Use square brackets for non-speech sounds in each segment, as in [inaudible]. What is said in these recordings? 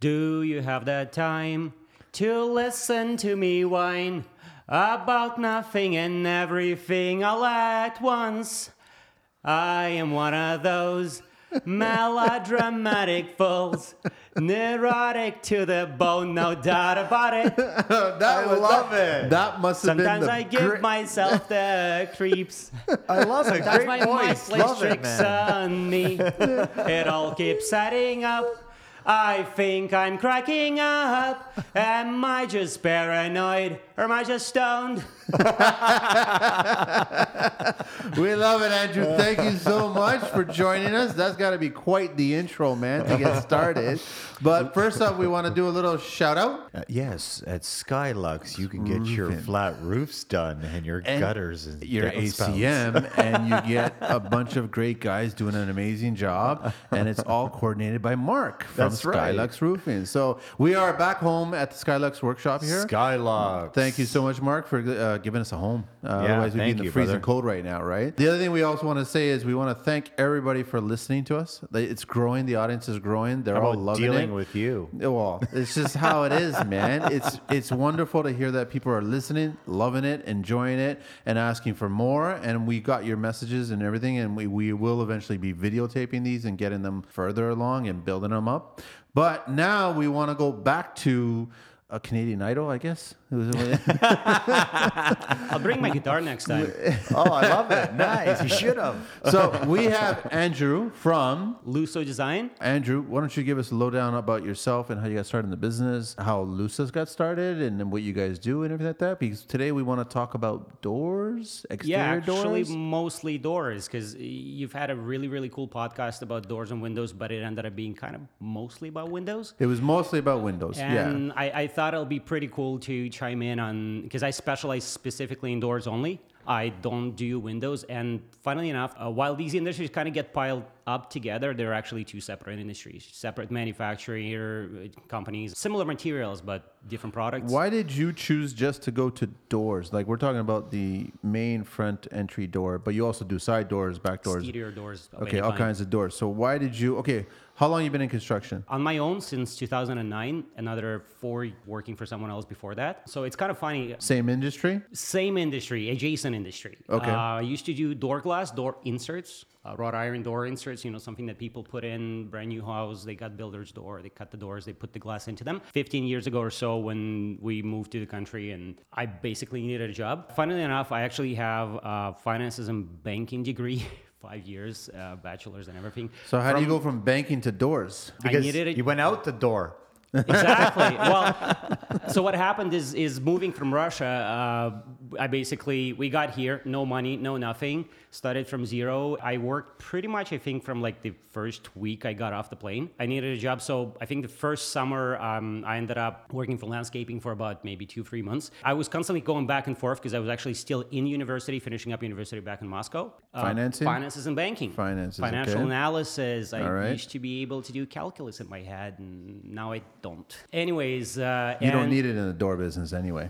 Do you have the time to listen to me whine about nothing and everything all at once? I am one of those [laughs] melodramatic fools, neurotic to the bone, no doubt about it. [laughs] that I was- love that- it. That must have Sometimes been the I give myself the [laughs] creeps. I love it. That's Great my mind voice. plays Love tricks on me. it all keeps setting up. I think I'm cracking up. Am I just paranoid or am I just stoned? [laughs] We love it, Andrew. Thank you so much for joining us. That's got to be quite the intro, man, to get started. But first up, we want to do a little shout out. Uh, yes, at Skylux, you can get your flat roofs done and your And gutters and your. ACM, and you [laughs] get a bunch of great guys doing an amazing job, and it's all coordinated by Mark from That's right. Skylux Roofing. So we are back home at the Skylux workshop here. Skylux. Thank you so much, Mark, for uh, giving us a home. Uh, Yeah, otherwise, we'd be in the you, freezing brother. cold right now, right? The other thing we also want to say is we want to thank everybody for listening to us. It's growing. The audience is growing. They're all loving dealing it. with you? Well, it's just how it is, [laughs] man. It's it's wonderful to hear that people are listening, loving it, enjoying it, and asking for more. And we got your messages and everything, and we, we will eventually be videotaping these and getting them further along and building them up. But now we want to go back to a Canadian Idol, I guess. [laughs] I'll bring my guitar next time. [laughs] Oh, I love it. Nice. You should have. so we have Andrew from Lusso Design. Andrew, why don't you give us a lowdown about yourself and how you got started in the business, how Lusso's got started, and then what you guys do and everything like that? Because today we want to talk about doors, exterior Yeah, actually, doors. mostly doors, because you've had a really, really cool podcast about doors and windows, but it ended up being kind of mostly about windows. It was mostly about windows. yeah. And I, I thought it'll be pretty cool to chime in on because I specialize specifically in doors only. I don't do windows. And funnily enough, uh, while these industries kind of get piled up together, they're actually two separate industries, separate manufacturer uh, companies, similar materials, but different products. Why did you choose just to go to doors? Like we're talking about the main front entry door, but you also do side doors, back doors. Exterior doors. Okay, all kind. kinds of doors. So why did you? Okay, how long you been in construction? On my own since 2009, another four working for someone else before that. So it's kind of funny. Same industry. Same industry, adjacent industry. Okay. Uh, I used to do door glass, door inserts, uh, wrought iron door inserts. You know, something that people put in brand new house. They got builder's door. They cut the doors. They put the glass into them. 15 years ago or so, when we moved to the country, and I basically needed a job. Funnily enough, I actually have a finances and banking degree. [laughs] Five years, uh, bachelor's and everything. So how do you go from banking to doors? I Because needed a- you went out the door. exactly. [laughs] Well, so what happened is is moving from Russia. Uh, I basically we got here, no money, no nothing. Started from zero. I worked pretty much, I think, from like the first week I got off the plane. I needed a job, so I think the first summer um, I ended up working for landscaping for about maybe two, three months. I was constantly going back and forth because I was actually still in university, finishing up university back in Moscow. Uh, Financing? finances and banking, Finances, financial okay. analysis. I right. used to be able to do calculus in my head, and now I don't. Anyways, uh, You don't need it in the door business anyway.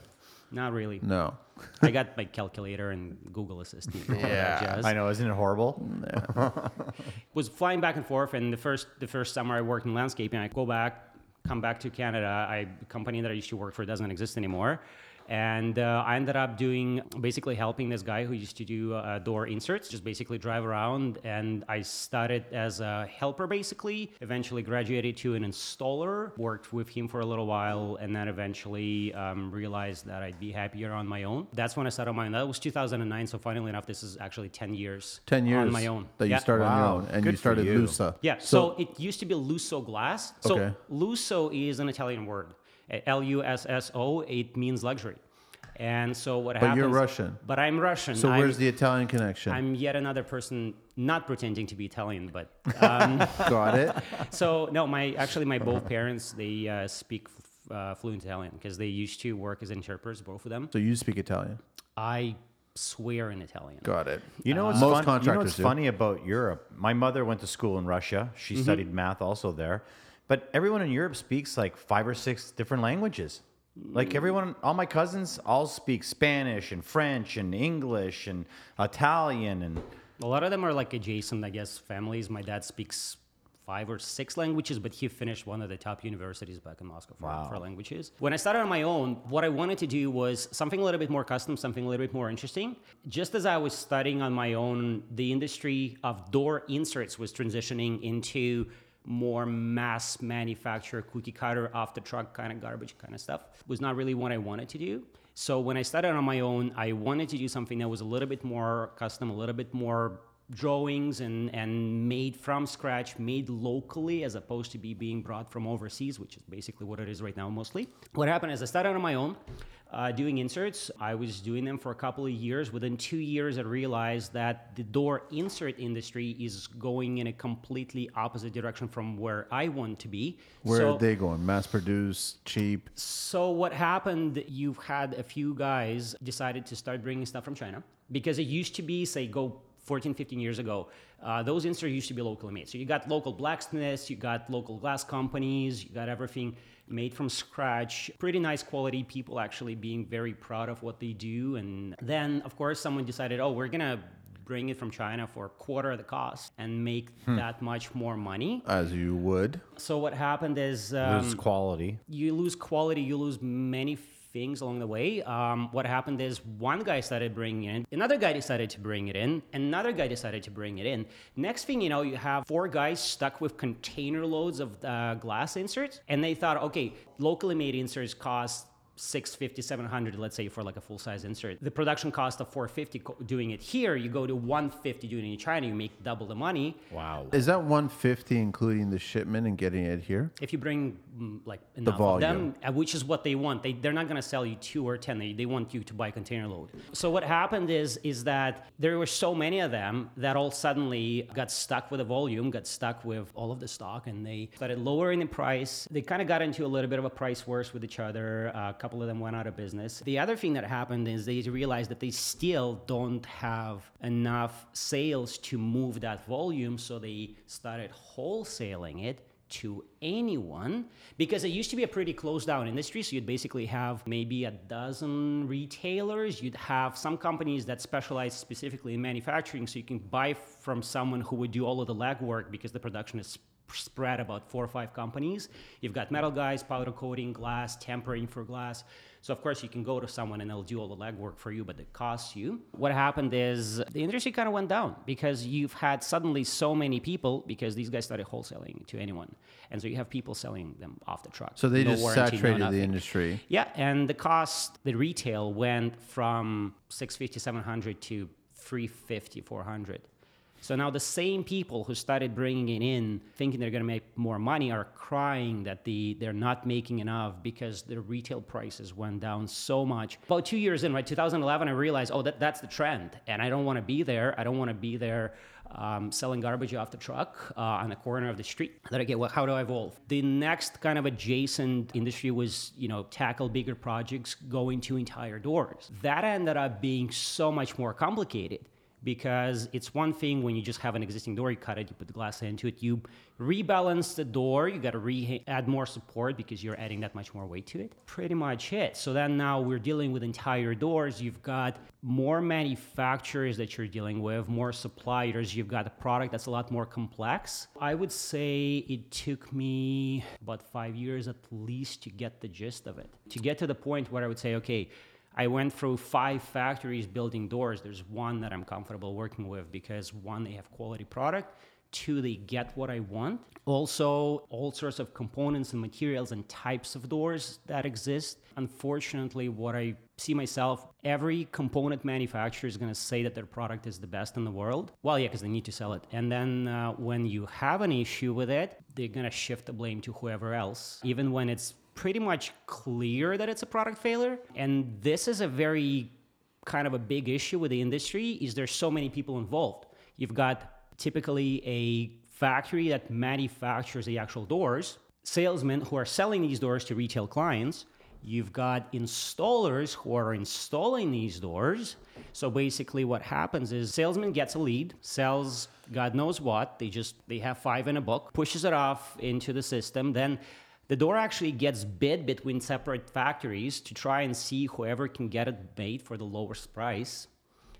Not really. No. [laughs] I got my calculator and Google Assistant. and Yeah, jazz. I know, isn't it horrible? [laughs] Was flying back and forth, and the first the first summer I worked in landscaping, I go back, come back to Canada. I a company that I used to work for doesn't exist anymore. And uh, I ended up doing basically helping this guy who used to do uh, door inserts, just basically drive around. And I started as a helper, basically. Eventually graduated to an installer, worked with him for a little while, and then eventually um, realized that I'd be happier on my own. That's when I started on my own. That was 2009. So, funnily enough, this is actually 10 years 10 years on my own. that you Yeah. started on your own and Good you started you. Lusso. Yeah, so, it used to be Lusso glass. So Okay. Lusso is an Italian word. L U S S O, it means luxury. And so what But happens... you're Russian. But I'm Russian. So I'm, where's the Italian connection? I'm yet another person not pretending to be Italian, but... Um, [laughs] Got it. [laughs] so, no, my actually, my both parents, they uh, speak f- uh, fluent Italian because they used to work as interpreters, both of them. So you speak Italian. I swear in Italian. Got it. You know what's, Most fun, you know what's funny about Europe? My mother went to school in Russia. She studied math also there. But everyone in Europe speaks like five or six different languages. Like mm. everyone, all my cousins all speak Spanish and French and English and Italian and A lot of them are like adjacent, I guess, families. My dad speaks five or six languages, but he finished one of the top universities back in Moscow for, Wow. for languages. When I started on my own, what I wanted to do was something a little bit more custom, something a little bit more interesting. Just as I was studying on my own, the industry of door inserts was transitioning into more mass manufacture, cookie cutter, off the truck kind of garbage kind of stuff. Was not really what I wanted to do. So when I started on my own, I wanted to do something that was a little bit more custom, a little bit more drawings and, and made from scratch, made locally as opposed to be being brought from overseas, which is basically what it is right now mostly. What happened is I started on my own. Uh, doing inserts, I was doing them for a couple of years. Within two years, I realized that the door insert industry is going in a completely opposite direction from where I want to be. Where So- are they going? Mass produced, cheap. so what happened? You've had a few guys decided to start bringing stuff from China because it used to be, say, go 14, 15 years ago. Uh, those inserts used to be locally made. So you got local blacksmiths, you got local glass companies, you got everything made from scratch. Pretty nice quality. People actually being very proud of what they do. And then, of course, someone decided, oh, we're gonna bring it from China for a quarter of the cost and make that much more money. As you would. So what happened is um, Lose quality. you lose quality, you lose many things along the way. Um, what happened is one guy started bringing it in, another guy decided to bring it in, another guy decided to bring it in. Next thing you know, you have four guys stuck with container loads of uh, glass inserts, and they thought, okay, locally made inserts cost 650 700 let's say for like a full size insert the production cost of 450 co- doing it here you go to 150 doing it in china you make double the money Wow. Is that 150 including the shipment and getting it here? if you bring like enough of volume. them, uh, which is what they want, they they're not going to sell you two or ten. They, they want you to buy container load. So what happened is is that there were so many of them that all suddenly got stuck with the volume, got stuck with all of the stock, and they started lowering the price. They kind of got into a little bit of a price wars with each other. a couple of them went out of business. The other thing that happened is they realized that they still don't have enough sales to move that volume, so they started wholesaling it to anyone because it used to be a pretty closed down industry. So you'd basically have maybe a dozen retailers. You'd have some companies that specialize specifically in manufacturing. So you can buy from someone who would do all of the legwork because the production is spread about four or five companies. You've got metal guys, powder coating, glass, tempering for glass. So of course you can go to someone and they'll do all the legwork for you, but it costs you. What happened is the industry kind of went down because you've had suddenly so many people because these guys started wholesaling to anyone, and so you have people selling them off the truck. So they No just warranty, no saturated the industry. Yeah, and the cost, the retail went from 650, 700 to 350, 400. So now the same people who started bringing it in, thinking they're going to make more money, are crying that the they're not making enough because the retail prices went down so much. About two years in, right, 2011, I realized, oh, that, that's the trend, and I don't want to be there. I don't want to be there um, selling garbage off the truck uh, on the corner of the street. That okay, well, how do I evolve? The next kind of adjacent industry was, you know, tackle bigger projects, going to entire doors. That ended up being so much more complicated because it's one thing when you just have an existing door, you cut it, you put the glass into it, you rebalance the door, you got to re- add more support because you're adding that much more weight to it. Pretty much it. So then now we're dealing with entire doors. You've got more manufacturers that you're dealing with, more suppliers. You've got a product that's a lot more complex. I would say it took me about five years at least to get the gist of it, to get to the point where I would say, okay, I went through five factories building doors. There's one that I'm comfortable working with because one, they have quality product. Two, they get what I want. Also, all sorts of components and materials and types of doors that exist. Unfortunately, what I see myself, every component manufacturer is going to say that their product is the best in the world. Well, yeah, because they need to sell it. And then uh, when you have an issue with it, they're going to shift the blame to whoever else, even when it's pretty much clear that it's a product failure. And this is a very kind of a big issue with the industry is there's so many people involved. You've got typically a factory that manufactures the actual doors, salesmen who are selling these doors to retail clients. You've got installers who are installing these doors. So basically what happens is salesman gets a lead, sells God knows what, they just they have five in a book, pushes it off into the system, then the door actually gets bid between separate factories to try and see whoever can get it made for the lowest price.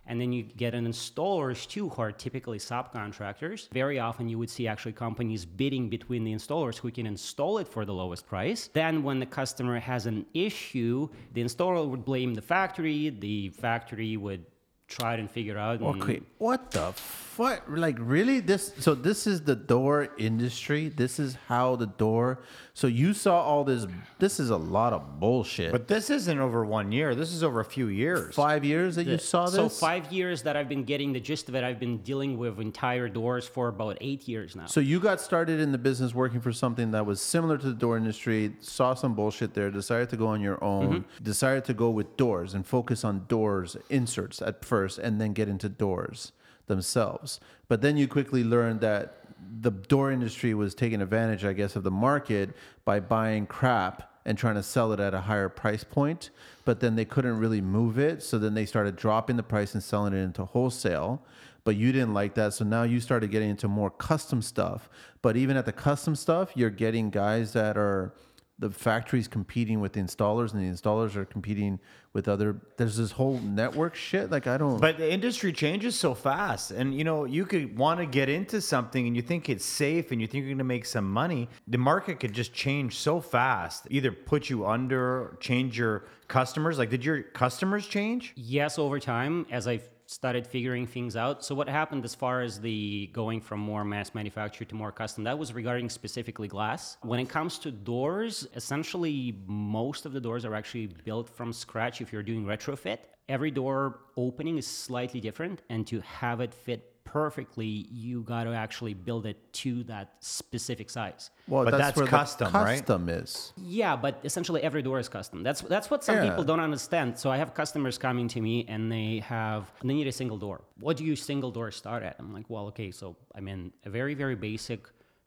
And then you get an installers too, who are typically subcontractors. Very often you would see actually companies bidding between the installers who can install it for the lowest price. Then when the customer has an issue, the installer would blame the factory, the factory would try and figure out. Okay, what the fuck? Like, really? This? So this is the door industry. This is how the door. So you saw all this. This is a lot of bullshit. But this isn't over one year. This is over a few years. five years that you saw this. So five years that I've been getting the gist of it, I've been dealing with entire doors for about eight years now. So you got started in the business working for something that was similar to the door industry, saw some bullshit there, decided to go on your own, Mm-hmm. decided to go with doors and focus on doors inserts at first and then get into doors themselves. But then you quickly learned that the door industry was taking advantage, I guess, of the market by buying crap and trying to sell it at a higher price point, but then they couldn't really move it, so then they started dropping the price and selling it into wholesale but you didn't like that. So now you started getting into more custom stuff. But even at the custom stuff, you're getting guys that are the factories competing with the installers, and the installers are competing with other. There's this whole network shit. Like I don't. But the industry changes so fast. And you know, you could want to get into something and you think it's safe and you think you're going to make some money. The market could just change so fast. Either put you under, change your customers. Like did your customers change? yes, over time, as I've started figuring things out. So what happened as far as the going from more mass manufacture to more custom? That was regarding specifically glass. When it comes to doors, essentially most of the doors are actually built from scratch if you're doing retrofit. Every door opening is slightly different and to have it fit perfectly, you got to actually build it to that specific size. well, but that's where the custom, right? Custom is. Yeah, but essentially every door is custom. That's that's what some Yeah. people don't understand. So I have customers coming to me and they have they need a single door. What do you single door start at? I'm like, well, okay, so I mean a very very basic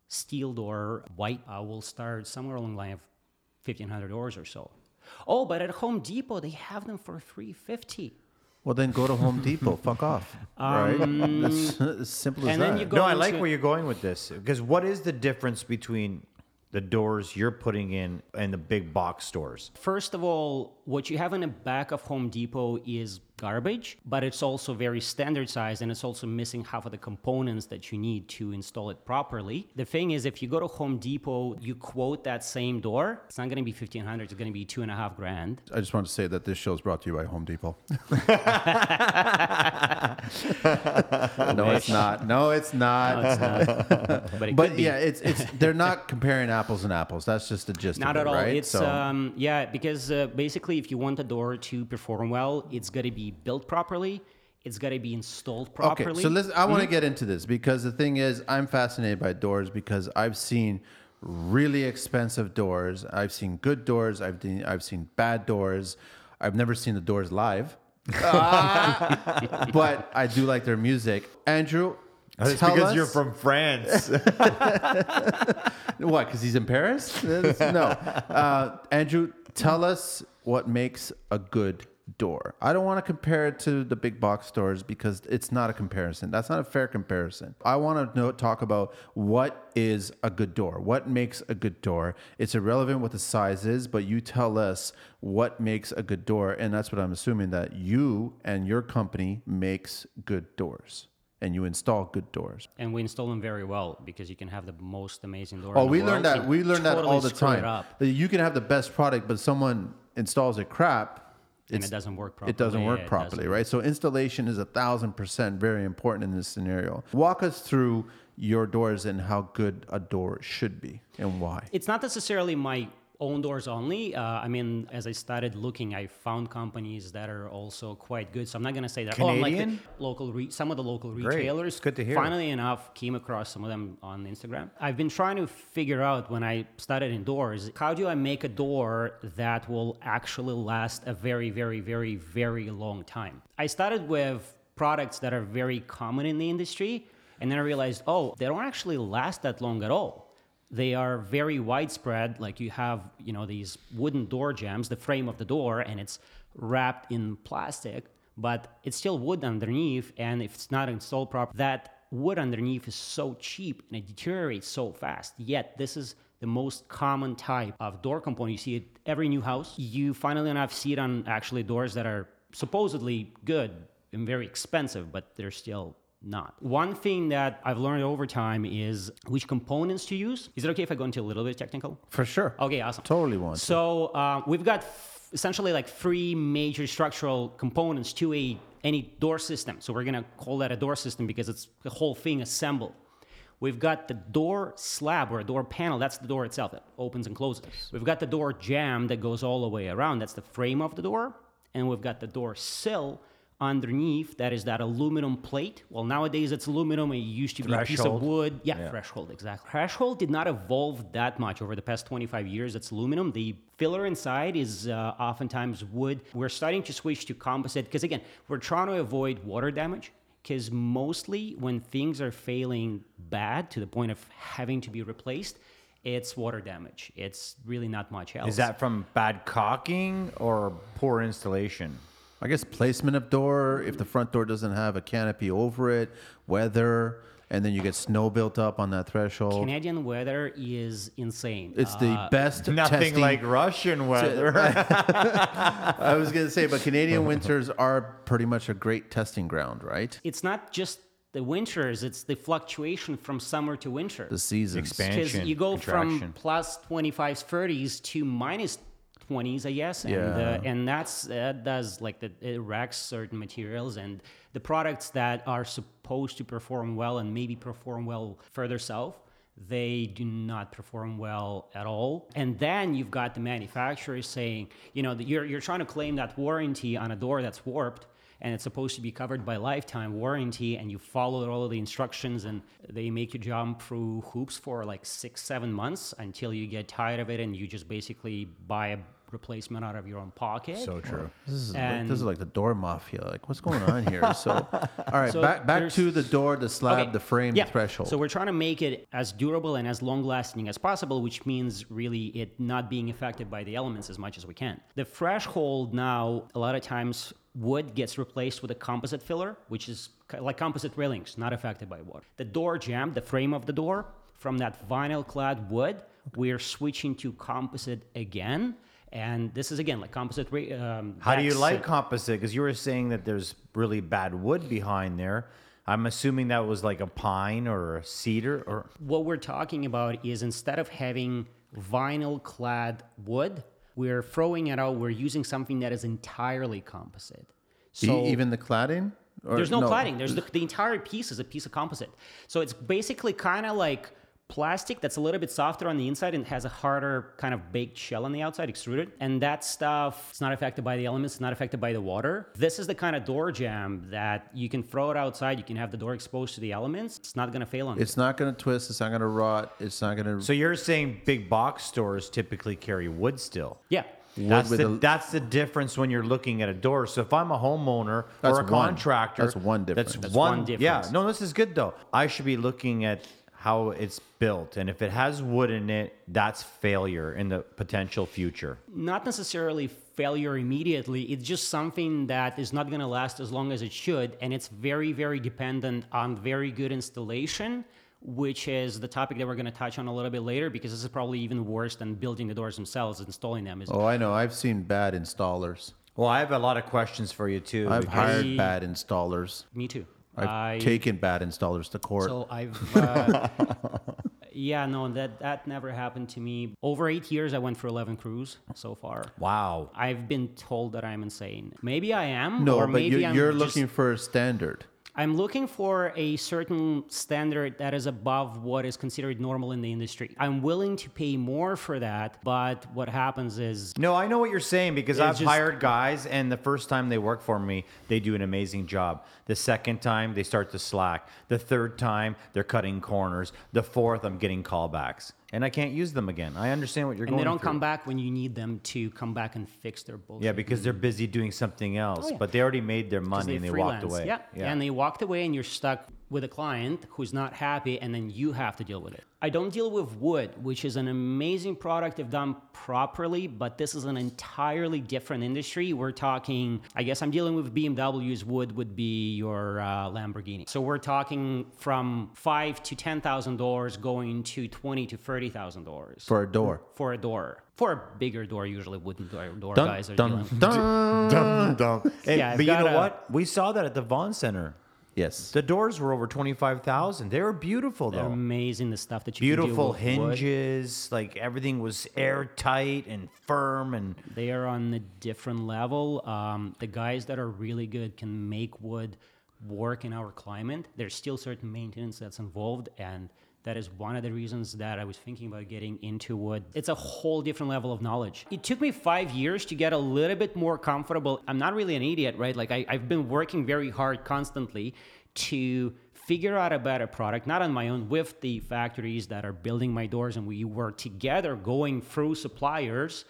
steel door, white. I will start somewhere along the line of fifteen hundred doors or so. Oh, but at Home Depot they have them for three fifty. Well, then go to Home Depot. [laughs] Fuck off. right? That's as simple as Um, and that. then you go No, I like into- where you're going with this. Because what is the difference between the doors you're putting in and the big box stores? First of all, what you have in the back of Home Depot is garbage, but it's also very standard size and it's also missing half of the components that you need to install it properly. The thing is, if you go to Home Depot, you quote that same door, it's not going to be 1500 it's going to be two and a half grand. I just want to say that this show is brought to you by Home Depot. [laughs] [laughs] no, it's not. No, it's not. It's not, [laughs] but it But could be. yeah, it's it's they're not comparing apples and apples. That's just the gist Not of it, at all. right? It's um yeah, because uh, basically if you want a door to perform well, it's going to be built properly, it's got to be installed properly. Okay, so listen, I want to get into this because the thing is, I'm fascinated by doors because I've seen really expensive doors. I've seen good doors. I've seen, I've seen bad doors. I've never seen the doors live, Ah! [laughs] [laughs] but I do like their music. Andrew, That's tell because us, you're from France. [laughs] what? Because he's in Paris? no, uh, Andrew, tell us what makes a good door. I don't want to compare it to the big box stores because it's not a comparison. That's not a fair comparison. I want to know, talk about what is a good door. What makes a good door? It's irrelevant what the size is, but you tell us what makes a good door, and that's what I'm assuming that you and your company makes good doors. And you install good doors. and we install them very well because you can have the most amazing door. Oh, we learned that. We learned that all the time. You can have the best product, but someone installs it crap. And it doesn't work properly. It doesn't work properly, doesn't. right? So installation is a thousand percent very important in this scenario. Walk us through your doors and how good a door should be and why. It's not necessarily my own doors only. Uh, I mean, as I started looking, I found companies that are also quite good. So I'm not going to say that. Oh, like the Canadian? local, re- some of the local Great. retailers. Good to hear. Finally enough, came across some of them on Instagram. I've been trying to figure out when I started indoors, how do I make a door that will actually last a very, very, very, very long time? I started with products that are very common in the industry, and then I realized, oh, they don't actually last that long at all they are very widespread like you have you know these wooden door jambs, the frame of the door and it's wrapped in plastic but it's still wood underneath and if it's not installed properly that wood underneath is so cheap and it deteriorates so fast. Yet this is the most common type of door component. You see it every new house. You finally enough see it on actually doors that are supposedly good and very expensive, but they're still not. One thing that I've learned over time is which components to use. Is it okay if I go into a little bit technical? For sure. Okay, awesome. Totally want. So uh, we've got f- essentially like three major structural components to a any door system. So we're gonna call that a door system because it's the whole thing assembled. We've got the door slab or a door panel. That's the door itself that opens and closes. We've got the door jamb that goes all the way around. That's the frame of the door. And we've got the door sill underneath. That is that aluminum plate. Well, nowadays it's aluminum. It used to be a piece of wood. Yeah, threshold, exactly. Threshold did not evolve that much over the past 25 years. It's aluminum. The filler inside is uh, oftentimes wood. We're starting to switch to composite because, again, we're trying to avoid water damage. Because mostly when things are failing bad to the point of having to be replaced, it's water damage. It's really not much else. Is that from bad caulking or poor installation? I guess placement of door, if the front door doesn't have a canopy over it, weather, and then you get snow built up on that threshold. Canadian weather is insane. it's the Uh, best Nothing testing. like Russian weather. [laughs] I [laughs] was gonna say, but Canadian winters are pretty much a great testing ground, right? it's not just the winters, it's the fluctuation from summer to winter. The seasons. Expand- because Expansion, you go from contraction. plus 25s 30s to minus 20s i guess and Yeah. uh, and that's that does like the it wrecks certain materials and the products that are supposed to perform well and maybe perform well further south they do not perform well at all and then you've got the manufacturers saying you know that you're, you're trying to claim that warranty on a door that's warped and it's supposed to be covered by lifetime warranty and you follow all of the instructions and they make you jump through hoops for like six seven months until you get tired of it and you just basically buy a replacement out of your own pocket so true. This is, like, And- this is like the door mafia. Like, what's going on here? [laughs] So, all right, So back back to the door, the slab, Okay. the frame, yeah. the threshold. So we're trying to make it as durable and as long lasting as possible, which means really it not being affected by the elements as much as we can. The threshold now, a lot of times, wood gets replaced with a composite filler, which is like composite railings, not affected by water. The door jamb, the frame of the door, from that vinyl clad wood, we're switching to composite again. And this is again like composite. ra- Um, How do you like uh, composite? Because you were saying that there's really bad wood behind there. I'm assuming that was like a pine or a cedar or what we're talking about is instead of having vinyl clad wood, we're throwing it out. We're using something that is entirely composite. E- So even the cladding. Or, there's no, cladding. There's the, the entire piece is a piece of composite. So it's basically kind of like plastic that's a little bit softer on the inside and has a harder kind of baked shell on the outside, extruded. And that stuff, it's not affected by the elements, it's not affected by the water. This is the kind of door jamb that you can throw it outside. You can have the door exposed to the elements. It's not going to fail on you. It's not going to twist. It's not going to rot. It's not going to. So you're saying big box stores typically carry wood still? Yeah. That's the, a- that's the difference when you're looking at a door. So if I'm a homeowner That's or a one. contractor, That's one difference. That's, That's one, one Yeah, no, this is good though. I should be looking at how it's built, and if it has wood in it, that's failure in the potential future. not necessarily failure immediately. It's just something that is not going to last as long as it should. And it's very, very dependent on very good installation, which is the topic that we're going to touch on a little bit later because this is probably even worse than building the doors themselves, installing them. Is oh, I know. I've seen bad installers. Well, I have a lot of questions for you too. I've hired bad installers. Me too. I've I- taken bad installers to court. So [laughs] I've. Uh, yeah, no, that that never happened to me. Over eight years, I went for eleven crews so far. wow. I've been told that I'm insane. Maybe I am. no, or but maybe you're, I'm you're just- looking for a standard. I'm looking for a certain standard that is above what is considered normal in the industry. I'm willing to pay more for that, but what happens is No, I know what you're saying because I've just- hired guys, and the first time they work for me, they do an amazing job. The second time, they start to slack. The third time, they're cutting corners. The fourth, I'm getting callbacks, and I can't use them again. I understand what you're and going And they don't through. come back when you need them to come back and fix their bullshit. Yeah, because they're busy doing something else, Oh, yeah. but they already made their money and they walked freelance. away. Yeah. and they walked away, and you're stuck with a client who's not happy and then you have to deal with it. I don't deal with wood, which is an amazing product if done properly, but this is an entirely different industry. We're talking, I guess I'm dealing with BMW's wood would be your uh, Lamborghini. So we're talking from five to ten thousand dollars going to twenty to thirty thousand dollars For a door. for a door. For a bigger door, usually wooden door, door Dun, guys are dun, dealing. dun. Dum, dum. And- [laughs] Yeah, but you know a- what? We saw that at the Vaughan Center. Yes. The doors were over twenty five thousand. They were beautiful They're though. amazing the stuff that you Beautiful can do with wood. hinges, like everything was airtight and firm and They are on a different level. Um, the guys that are really good can make wood work in our climate. There's still certain maintenance that's involved, and that is one of the reasons that I was thinking about getting into wood. It's a whole different level of knowledge. It took me five years to get a little bit more comfortable. I'm not really an idiot, right? Like I, I've been working very hard constantly to figure out a better product, not on my own, with the factories that are building my doors, and we work together going through suppliers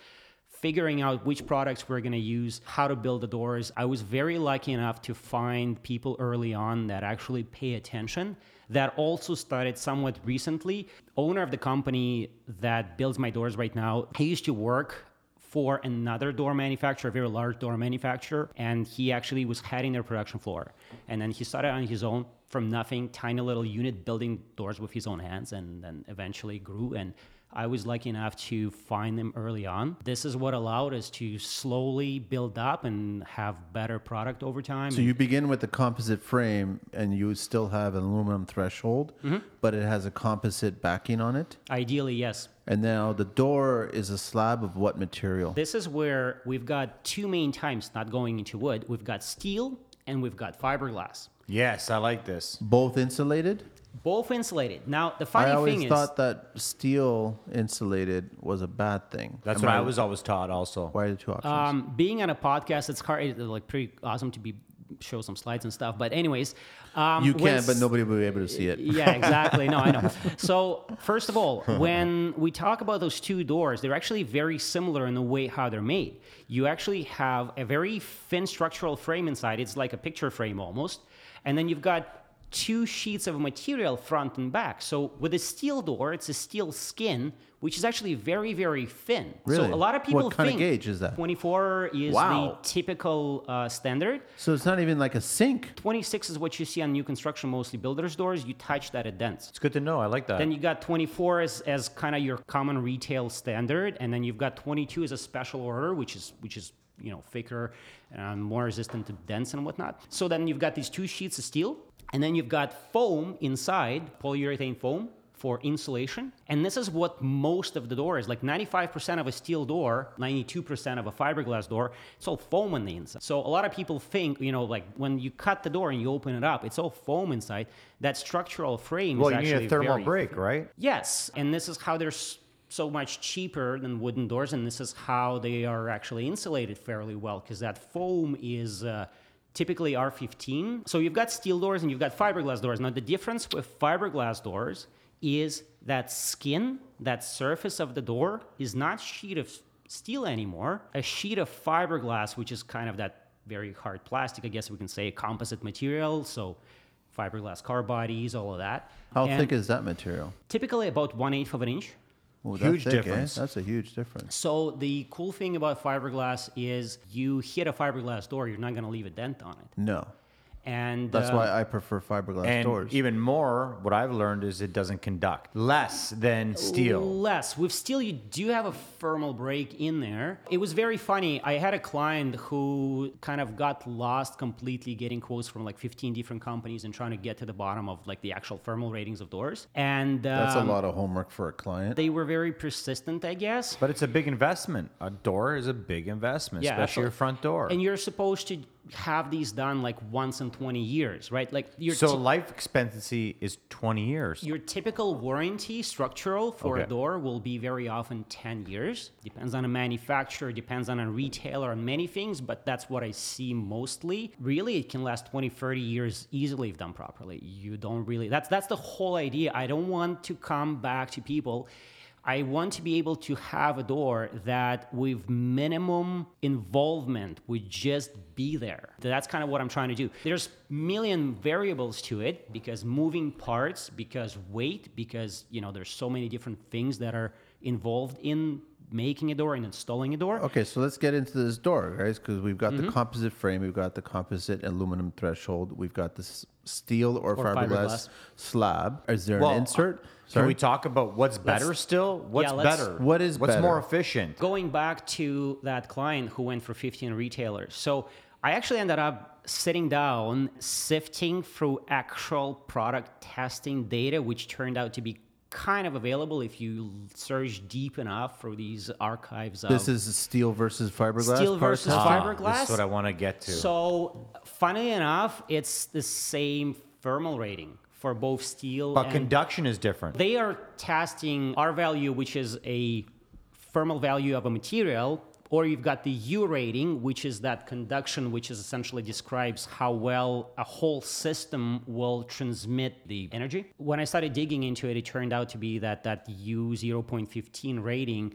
figuring out which products we're going to use, how to build the doors. I was very lucky enough to find people early on that actually pay attention. That also started somewhat recently. Owner of the company that builds my doors right now, he used to work for another door manufacturer, a very large door manufacturer, and he actually was heading their production floor. And then he started on his own from nothing, tiny little unit building doors with his own hands, and then eventually grew. And I was lucky enough to find them early on. This is what allowed us to slowly build up and have better product over time. So you begin with the composite frame and you still have an aluminum threshold, Mm-hmm. but it has a composite backing on it. Ideally, yes. And now the door is a slab of what material? This is where we've got two main types not going into wood. We've got steel and we've got fiberglass. yes, I like this. Both insulated? Both insulated. Now, the funny I always thing is, I thought that steel insulated was a bad thing. That's Am what I was always taught also. Why are the two options? um, being on a podcast, it's hard, it's like pretty awesome to be show some slides and stuff. But anyways, um, you when can, but nobody will be able to see it. Yeah, [laughs] exactly. No, I know. [laughs] So, first of all, when we talk about those two doors, they're actually very similar in the way how they're made. You actually have a very thin structural frame inside. It's like a picture frame almost. And then you've got two sheets of material front and back. So with a steel door, it's a steel skin, which is actually very, very thin. Really? So a lot of people What kind of gauge is that? 24 is Wow. the typical uh, standard. So it's not even like a sink. 26 is what you see on new construction, mostly builders' doors. You touch that, it dents. It's good to know. I like that. Then you got 24 as, as kind of your common retail standard, and then you've got 22 as a special order, which is which is you know thicker and more resistant to dents and whatnot. So then you've got these two sheets of steel, and then you've got foam inside, polyurethane foam for insulation. And this is what most of the door is like 95% of a steel door, 92% of a fiberglass door, it's all foam on the inside. So a lot of people think, you know, like when you cut the door and you open it up, it's all foam inside. That structural frame well, is you need a thermal very break, right? Yes, and this is how they're so much cheaper than wooden doors, and this is how they are actually insulated fairly well because that foam is uh, typically R15. So you've got steel doors and you've got fiberglass doors. Now the difference with fiberglass doors is that skin, that surface of the door, is not sheet of steel anymore. A sheet of fiberglass, which is kind of that very hard plastic, I guess we can say, composite material. So fiberglass car bodies, all of that. How And- thick is that material? typically about one eighth of an inch. Ooh, Huge that's thick, eh? difference. That's a huge difference. So the cool thing about fiberglass is you hit a fiberglass door, you're not going to leave a dent on it. No. And That's uh, why I prefer fiberglass And doors. even more, what I've learned is it doesn't conduct less than steel. Less. With steel, you do have a thermal break in there. It was very funny. I had a client who kind of got lost completely getting quotes from like 15 different companies and trying to get to the bottom of like the actual thermal ratings of doors. And That's a um, lot of homework for a client. They were very persistent, I guess. But it's a big investment. A door is a big investment, Yeah, especially your front door. And you're supposed to have these done like once in 20 years, right? Like your so ty- life expectancy is 20 years. your typical warranty structural for a door will be very often 10 years. Depends on a manufacturer, depends on a retailer, on many things, but that's what I see mostly. Really, it can last 20, 30 years easily if done properly. You don't really, that's, that's the whole idea. I don't want to come back to people I want to be able to have a door that with minimum involvement would just be there. That's kind of what I'm trying to do. There's million variables to it because moving parts, because weight, because you know there's so many different things that are involved in making a door and installing a door. Okay, so let's get into this door, guys, because we've got Mm-hmm. the composite frame, we've got the composite aluminum threshold, we've got this steel or, Or fiberglass, fiberglass. slab. Is there Well, an insert? Can we talk about what's better still? What's let's- better? What is what's better? more efficient? Going back to that client who went for 15 retailers. So I actually ended up sitting down, sifting through actual product testing data, which turned out to be kind of available if you search deep enough for these archives of This is steel versus fiberglass. Steel versus test? fiber- Ah, fiberglass? That's what I want to get to. So, funnily enough, it's the same thermal rating for both steel but and conduction is different. They are testing R value, which is a thermal value of a material, or you've got the U rating, which is that conduction, which is essentially describes how well a whole system will transmit the energy. When I started digging into it, it turned out to be that that U 0.15 rating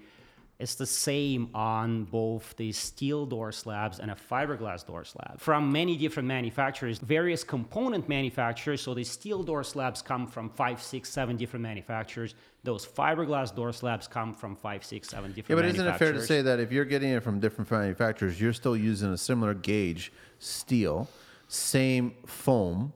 is the same on both the steel door slabs and a fiberglass door slab from many different manufacturers, various component manufacturers. So the steel door slabs come from five, six, seven different manufacturers. Those fiberglass door slabs come from five, six, seven different. Yeah, but isn't it fair to say that if you're getting it from different manufacturers, you're still using a similar gauge steel, same foam?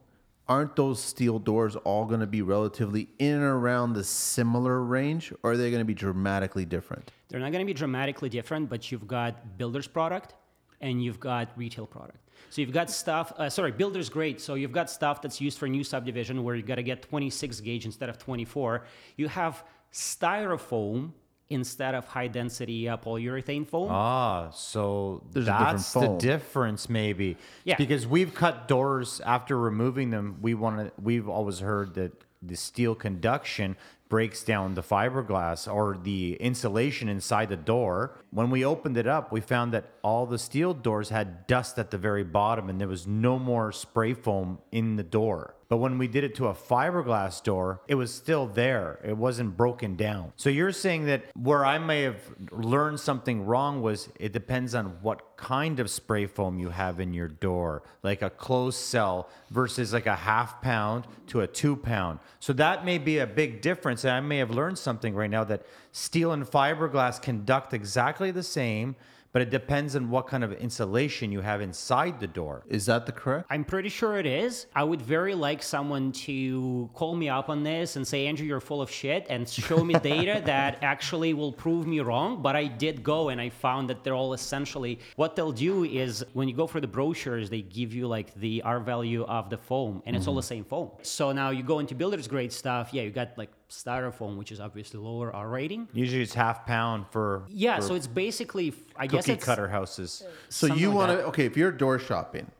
Aren't those steel doors all going to be relatively in and around the similar range, or are they going to be dramatically different? They're not going to be dramatically different, but you've got builder's product and you've got retail product. So you've got stuff, uh, sorry, builder's great. So you've got stuff that's used for new subdivision where you got to get 26 gauge instead of 24. You have styrofoam instead of high density uh, polyurethane foam. Ah, so There's that's the difference, maybe. Yeah. Because we've cut doors after removing them. We want to. We've always heard that the steel conduction breaks down the fiberglass or the insulation inside the door. When we opened it up, we found that all the steel doors had dust at the very bottom, and there was no more spray foam in the door. But when we did it to a fiberglass door, it was still there. It wasn't broken down. So you're saying that where I may have learned something wrong was it depends on what kind of spray foam you have in your door, like a closed cell versus like a half pound to a two pound. So that may be a big difference. And I may have learned something right now that steel and fiberglass conduct exactly the same, but it depends on what kind of insulation you have inside the door. Is that the correct? I'm pretty sure it is. I would very like someone to call me up on this and say, Andrew, you're full of shit, and show me data [laughs] that actually will prove me wrong. But I did go and I found that they're all essentially what they'll do is when you go for the brochures, they give you like the R value of the foam, and it's all mm-hmm. the same foam. So now you go into builder's grade stuff. Yeah, you got like styrofoam, which is obviously lower R rating. Usually it's half pound for Yeah, for so it's basically, I guess cookie cutter houses. So you like want to okay? If you're door shopping,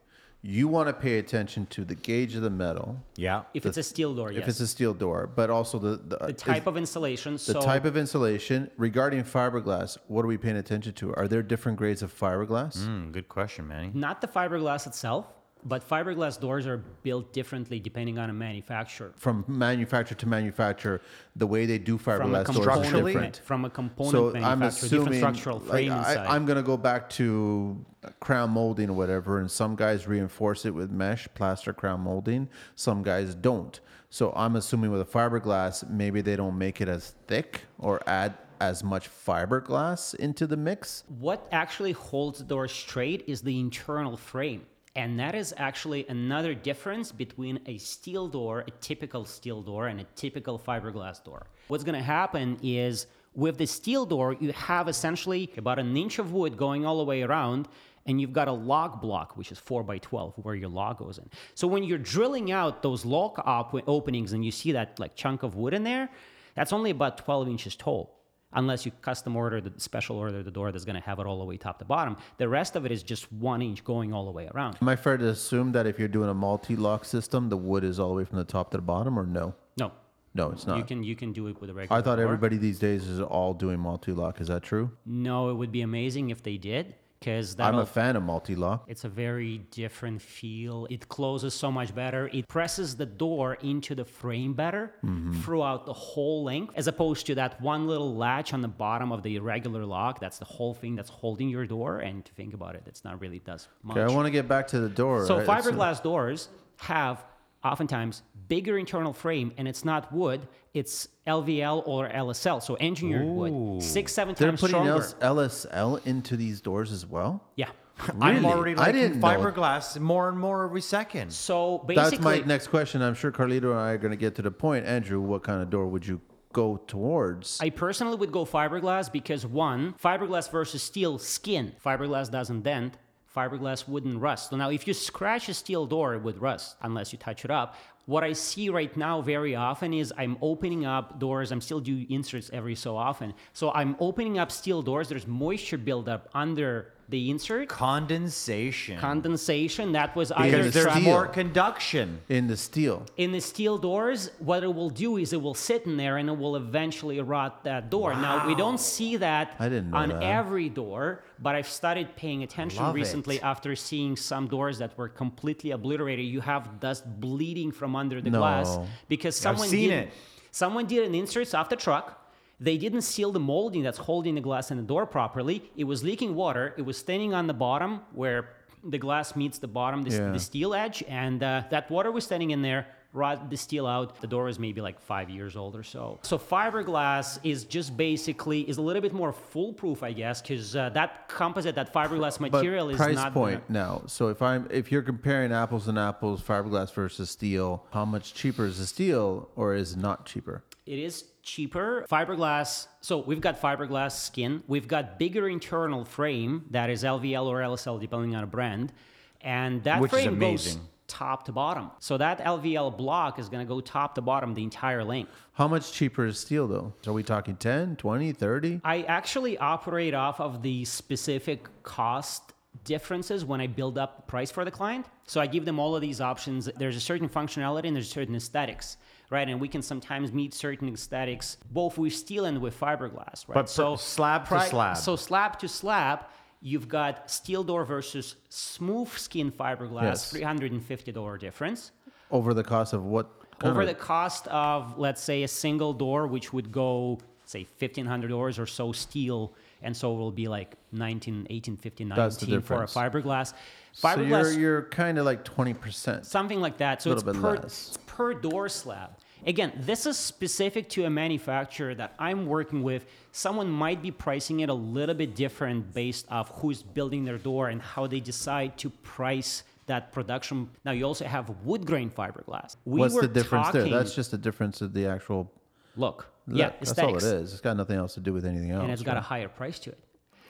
you want to pay attention to the gauge of the metal. Yeah. if it's a steel door, If yes. it's a steel door, but also the the, the type of insulation. the so type of insulation regarding fiberglass. What are we paying attention to? Are there different grades of fiberglass? Hmm, good question, Manny. Not the fiberglass itself, but fiberglass doors are built differently depending on a manufacturer. From manufacturer to manufacturer, the way they do fiberglass doors is different. from a component So I'm assuming structural like, frame I. I'm going to go back to crown molding or whatever, and some guys reinforce it with mesh, plaster crown molding. Some guys don't. So I'm assuming with a fiberglass, maybe they don't make it as thick or add as much fiberglass into the mix. what actually holds the door straight is the internal frame. And that is actually another difference between a steel door, a typical steel door, and a typical fiberglass door. What's going to happen is with the steel door, you have essentially about an inch of wood going all the way around, and you've got a lock block, which is 4 by 12, where your log goes in. So when you're drilling out those log op- openings and you see that like chunk of wood in there, that's only about 12 inches tall unless you custom order the special order the door that's going to have it all the way top to bottom. The rest of it is just one inch going all the way around. Am I fair to assume that if you're doing a multi-lock system, the wood is all the way from the top to the bottom, or no? No, No, it's not. you can you can do it with a regular. I thought door. everybody these days is all doing multi-lock. Is that true? No, it would be amazing if they did because I'm a fan of multi-lock. it's a very different feel. It closes so much better. It presses the door into the frame better mm-hmm. throughout the whole length, as opposed to that one little latch on the bottom of the regular lock. That's the whole thing that's holding your door. And to think about it, it's not really does much. Okay, I want to get back to the door. So right? Fiberglass doors have oftentimes bigger internal frame, and it's not wood; it's LVL or LSL, so engineered wood, six seven They're times putting stronger. LSL into these doors as well. yeah. [laughs] I'm Really? already I liking didn't know. fiberglass more and more every second. So basically, That's my next question. I'm sure Carlito and I are going to get to the point. Andrew, what kind of door would you go towards? I personally would go fiberglass because one, fiberglass versus steel skin. Fiberglass doesn't dent. Fiberglass wouldn't rust. So now, if you scratch a steel door, it would rust unless you touch it up. What I see right now very often is I'm opening up doors. I'm still doing inserts every so often. So I'm opening up steel doors. There's moisture buildup under the insert. Condensation. Condensation that was either because there's trapped- more conduction. in the steel. in the steel doors, what it will do is it will sit in there and it will eventually rot that door. Now we don't see that I didn't know on that. every door, but I've started paying attention Love recently it. after seeing some doors that were completely obliterated. You have dust bleeding from under the No. glass because someone seen did it. someone did an inserts off the truck. They didn't seal the molding that's holding the glass in the door properly. It was leaking water. It was staining on the bottom where the glass meets the bottom, the, Yeah. the steel edge, and uh, that water was standing in there, rotted the steel out. The door is maybe like five years old or so. So fiberglass is just basically is a little bit more foolproof, I guess, because uh, that composite, that fiberglass But material is price not point gonna- now. So if I'm if you're comparing apples and apples, fiberglass versus steel, how much cheaper is the steel, or is not cheaper? It is cheaper. Fiberglass. So we've got fiberglass skin. We've got bigger internal frame that is LVL or LSL depending on a brand, and that Which is frame goes amazing. Top to bottom. So that LVL block is going to go top to bottom the entire length. How much cheaper is steel though? Are we talking 10, 20, 30? I actually operate off of the specific cost differences when I build up the price for the client. So I give them all of these options. There's a certain functionality and there's certain aesthetics, right? And we can sometimes meet certain aesthetics both with steel and with fiberglass, right? But per- slab to slab. So slab to slab, you've got steel door versus smooth skin fiberglass, Yes. $350 difference Over the cost of what? over of- the cost of let's say a single door which would go say $1500 or so steel and so it will be like 19 18 15 That's the 19 for a difference. fiberglass So fiberglass you're you're kind of like 20%. something like that so it's per, it's per door slab again this is specific to a manufacturer that i'm working with someone might be pricing it a little bit different based off who's building their door and how they decide to price that production now you also have wood grain fiberglass we What's the difference talking, there? That's just the difference of the actual. look yeah that's all it is. It's got nothing else to do with anything else. and it's got a higher price to it.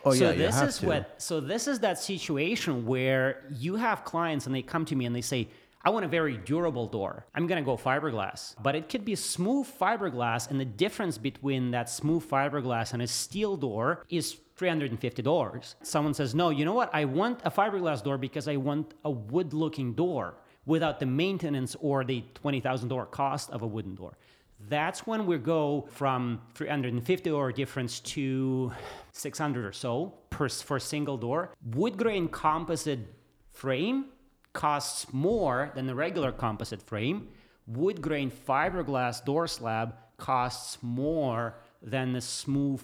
Oh, so yeah, you this have is to. what so this is that situation where you have clients and they come to me and they say, I want a very durable door. I'm gonna go fiberglass. But it could be smooth fiberglass, and the difference between that smooth fiberglass and a steel door is $350. Someone says, No, you know what? I want a fiberglass door because I want a wood looking door without the maintenance or the $20,000 cost of a wooden door. That's when we go from 350 or difference to 600 or so per for single door. Wood grain composite frame costs more than the regular composite frame. Wood grain fiberglass door slab costs more than the smooth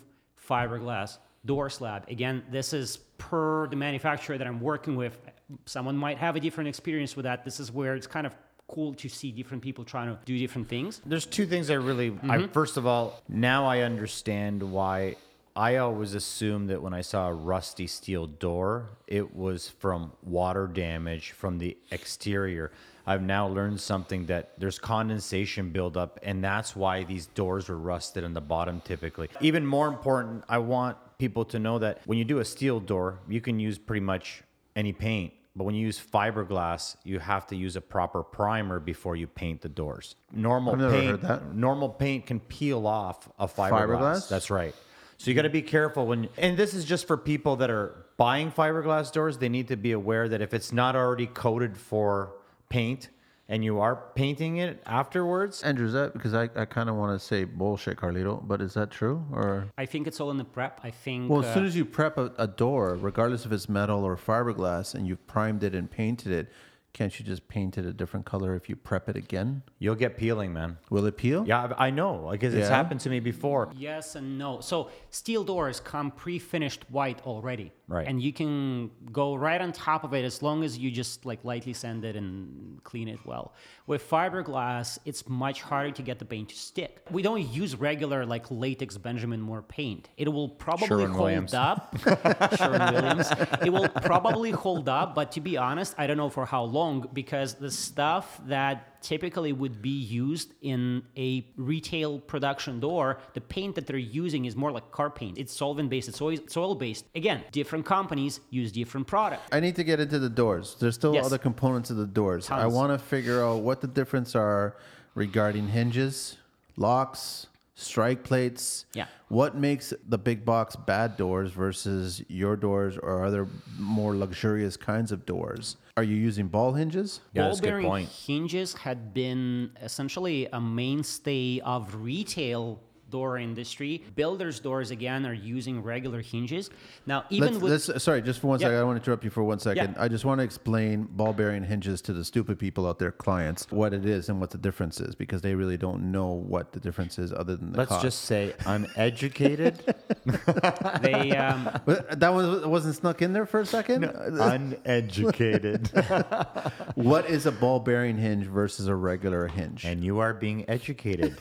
fiberglass door slab. Again, this is per the manufacturer that I'm working with. Someone might have a different experience with that. This is where it's kind of cool to see different people trying to do different things. There's two things I really. Mm-hmm. I, first of all, now I understand why. I always assumed that when I saw a rusty steel door, it was from water damage from the exterior. I've now learned something that there's condensation buildup, and that's why these doors are rusted on the bottom typically. Even more important, I want people to know that when you do a steel door, you can use pretty much any paint. But when you use fiberglass, you have to use a proper primer before you paint the doors. Normal paint, normal paint can peel off a fiberglass. Fiberglass? That's right. So you got to be careful when, and this is just for people that are buying fiberglass doors. They need to be aware that if it's not already coated for paint, and you are painting it afterwards. Andrew, is that because I, I kind of want to say bullshit, Carlito, but is that true? Or I think it's all in the prep. I think. well, as uh, soon as you prep a, a door, regardless if it's metal or fiberglass, and you've primed it and painted it, can't you just paint it a different color if you prep it again? You'll get peeling, man. Will it peel? Yeah, I know. I know because it's Yeah? happened to me before. Yes and no. So steel doors come pre-finished white already, Right. And you can go right on top of it as long as you just like lightly sand it and clean it well. With fiberglass, it's much harder to get the paint to stick. We don't use regular like latex Benjamin Moore paint. It will probably Sherwin-Williams. hold up. [laughs] Sherwin Williams. It will probably hold up, but to be honest, I don't know for how long because the stuff that typically would be used in a retail production door, the paint that they're using is more like car paint. It's solvent based, it's oil, it's based. Again, different companies use different products. I need to get into the doors. There's still Yes. other components of the doors. I want to figure out what the difference are regarding hinges, locks, strike plates. Yeah. What makes the big box bad doors versus your doors or other more luxurious kinds of doors? Are you using ball hinges? Yeah, Ball that's a good bearing point. hinges had been essentially a mainstay of retail door industry. Builders doors again are using regular hinges. Now even Let's, with let's- sorry, just for one Yeah. second. I want to interrupt you for one second. Yeah. I just want to explain ball bearing hinges to the stupid people out there, clients, what it is and what the difference is, because they really don't know what the difference is other than the Let's cost. just say uneducated. [laughs] they um, [laughs] But that one wasn't snuck in there for a second. uneducated. [laughs] What is a ball bearing hinge versus a regular hinge? and you are being educated.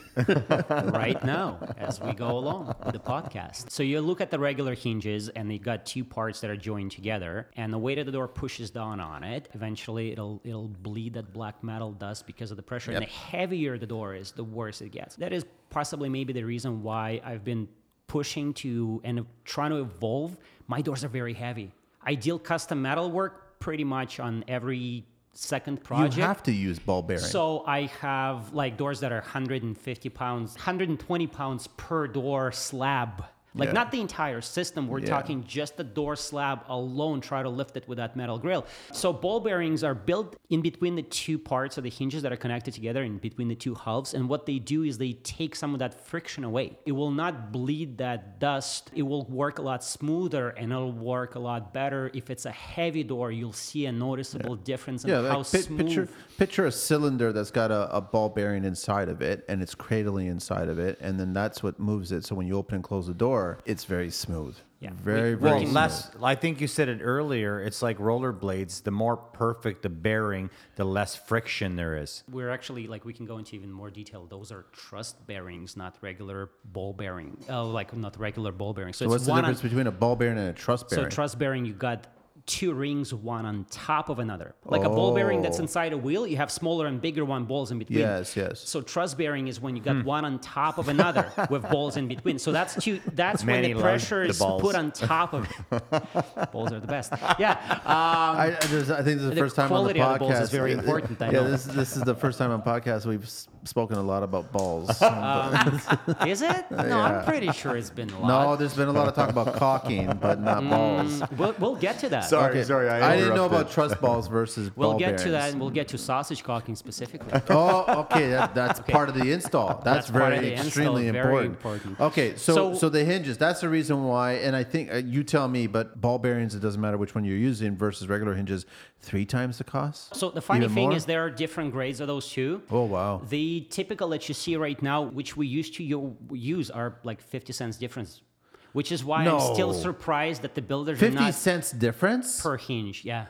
right now as we go along with the podcast. So you look at the regular hinges and they got two parts that are joined together and the way that the door pushes down on it, eventually it'll it'll bleed that black metal dust because of the pressure. And the heavier the door is, the worse it gets. That is possibly maybe the reason why I've been pushing to and trying to evolve. My doors are very heavy. I deal custom metal work pretty much on every second you project. have to use ball bearing. So I have like doors that are 150 pounds, 120 pounds per door slab. Like Yeah. not the entire system. We're Yeah. talking just the door slab alone. Try to lift it with that metal grill. So ball bearings are built in between the two parts of the hinges that are connected together, in between the two halves. And what they do is they take some of that friction away. It will not bleed that dust. It will work a lot smoother and it'll work a lot better. If it's a heavy door, you'll see a noticeable difference in yeah, how like smooth. picture picture a cylinder that's got a, a ball bearing inside of it, and it's cradling inside of it, and then that's what moves it. So when you open and close the door, it's very smooth. Yeah. very We- very Well, smooth. less. I think you said it earlier. It's like rollerblades. The more perfect the bearing, the less friction there is. We're actually like we can go into even more detail. Those are thrust bearings, not regular ball bearing. Uh, like not regular ball bearings. So, So it's what's the one difference on, between a ball bearing and a thrust bearing? so bearing? thrust bearing. You got two rings, one on top of another. Like a ball bearing that's Oh. inside a wheel, you have smaller and bigger one balls in between. Yes, yes. So thrust bearing is when you got one on top of another [laughs] with balls in between. So that's two. That's when the pressure is put on top of. it. [laughs] balls are the best. Yeah. Um, I, I I think this is the, The first time on the podcast. the balls is very important, I yeah, this this is the first time on podcast we've spoken a lot about balls. [laughs] is it? [laughs] No, Yeah. I'm pretty sure it's been a lot. no, there's been a lot of talk about caulking, but not balls. We'll, we'll get to that. Sorry, sorry, I I didn't know about thrust balls versus We'll ball get to that, and we'll get to sausage caulking specifically. [laughs] Oh, okay. That, that's part of the install. That's, That's very of the install, extremely very important. important. Okay, so, so So- the hinges. That's the reason why, and I think uh, you tell me, but ball bearings. It doesn't matter which one you're using versus regular hinges. Three times the cost. So the funny Even thing more? is there are different grades of those two. Oh wow. The typical that you see right now, which we used to use, are like 50 cents difference, which is why I'm still surprised that the builders are Fifty not cents difference. per hinge. Yeah,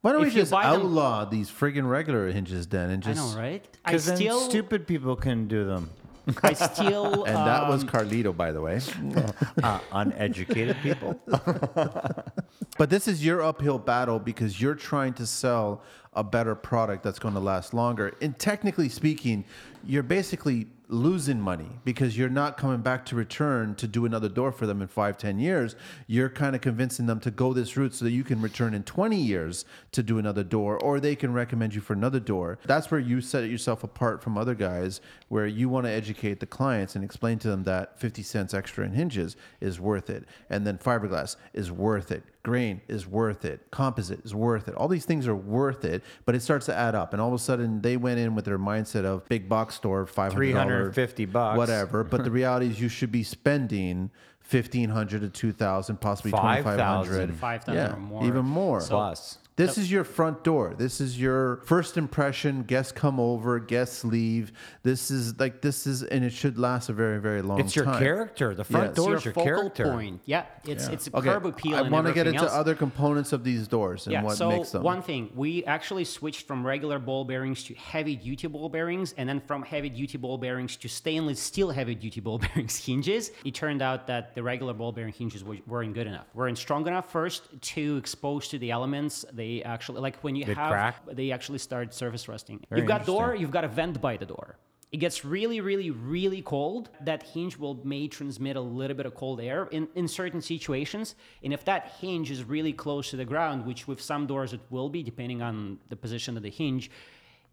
Why don't we if you just buy them- outlaw these friggin' regular hinges then, and I just know, right? Because then still, stupid people can do them. [laughs] I still, [laughs] And that was um, Carlito, by the way. [laughs] Uh, uneducated people. But this is your uphill battle because you're trying to sell a better product that's going to last longer. And technically speaking, you're basically losing money because you're not coming back to return to do another door for them in five, ten years. You're kind of convincing them to go this route so that you can return in 20 years to do another door, or they can recommend you for another door. That's where you set yourself apart from other guys, where you want to educate the clients and explain to them that 50 cents extra in hinges is worth it. And then fiberglass is worth it. Grain grain is worth it. Composite is worth it. All these things are worth it, but it starts to add up. And all of a sudden, they went in with their mindset of big box store, five hundred dollars, 350 bucks. whatever. But the [laughs] reality is, you should be spending fifteen hundred to two thousand, possibly twenty five hundred, 5,000 or more. even more. So- Plus. This is your front door. This is your first impression. Guests come over, guests leave. This is like this is, and it should last a very, very long time. It's your character. The front Yes. door your is your focal character. point. Yeah, it's it's a Okay, curb appeal. I want to get into else. other components of these doors and Yeah, what so makes them. one thing, we actually switched from regular ball bearings to heavy duty ball bearings, and then from heavy duty ball bearings to stainless steel heavy duty ball [laughs] bearings hinges. It turned out that the regular ball bearing hinges weren't good enough. weren't strong enough first to expose to the elements. They actually, like when you have, crack? they actually start surface rusting. Very you've got door, you've got a vent by the door. It gets really, really, really cold. That hinge will may transmit a little bit of cold air in, in certain situations. And if that hinge is really close to the ground, which with some doors it will be, depending on the position of the hinge,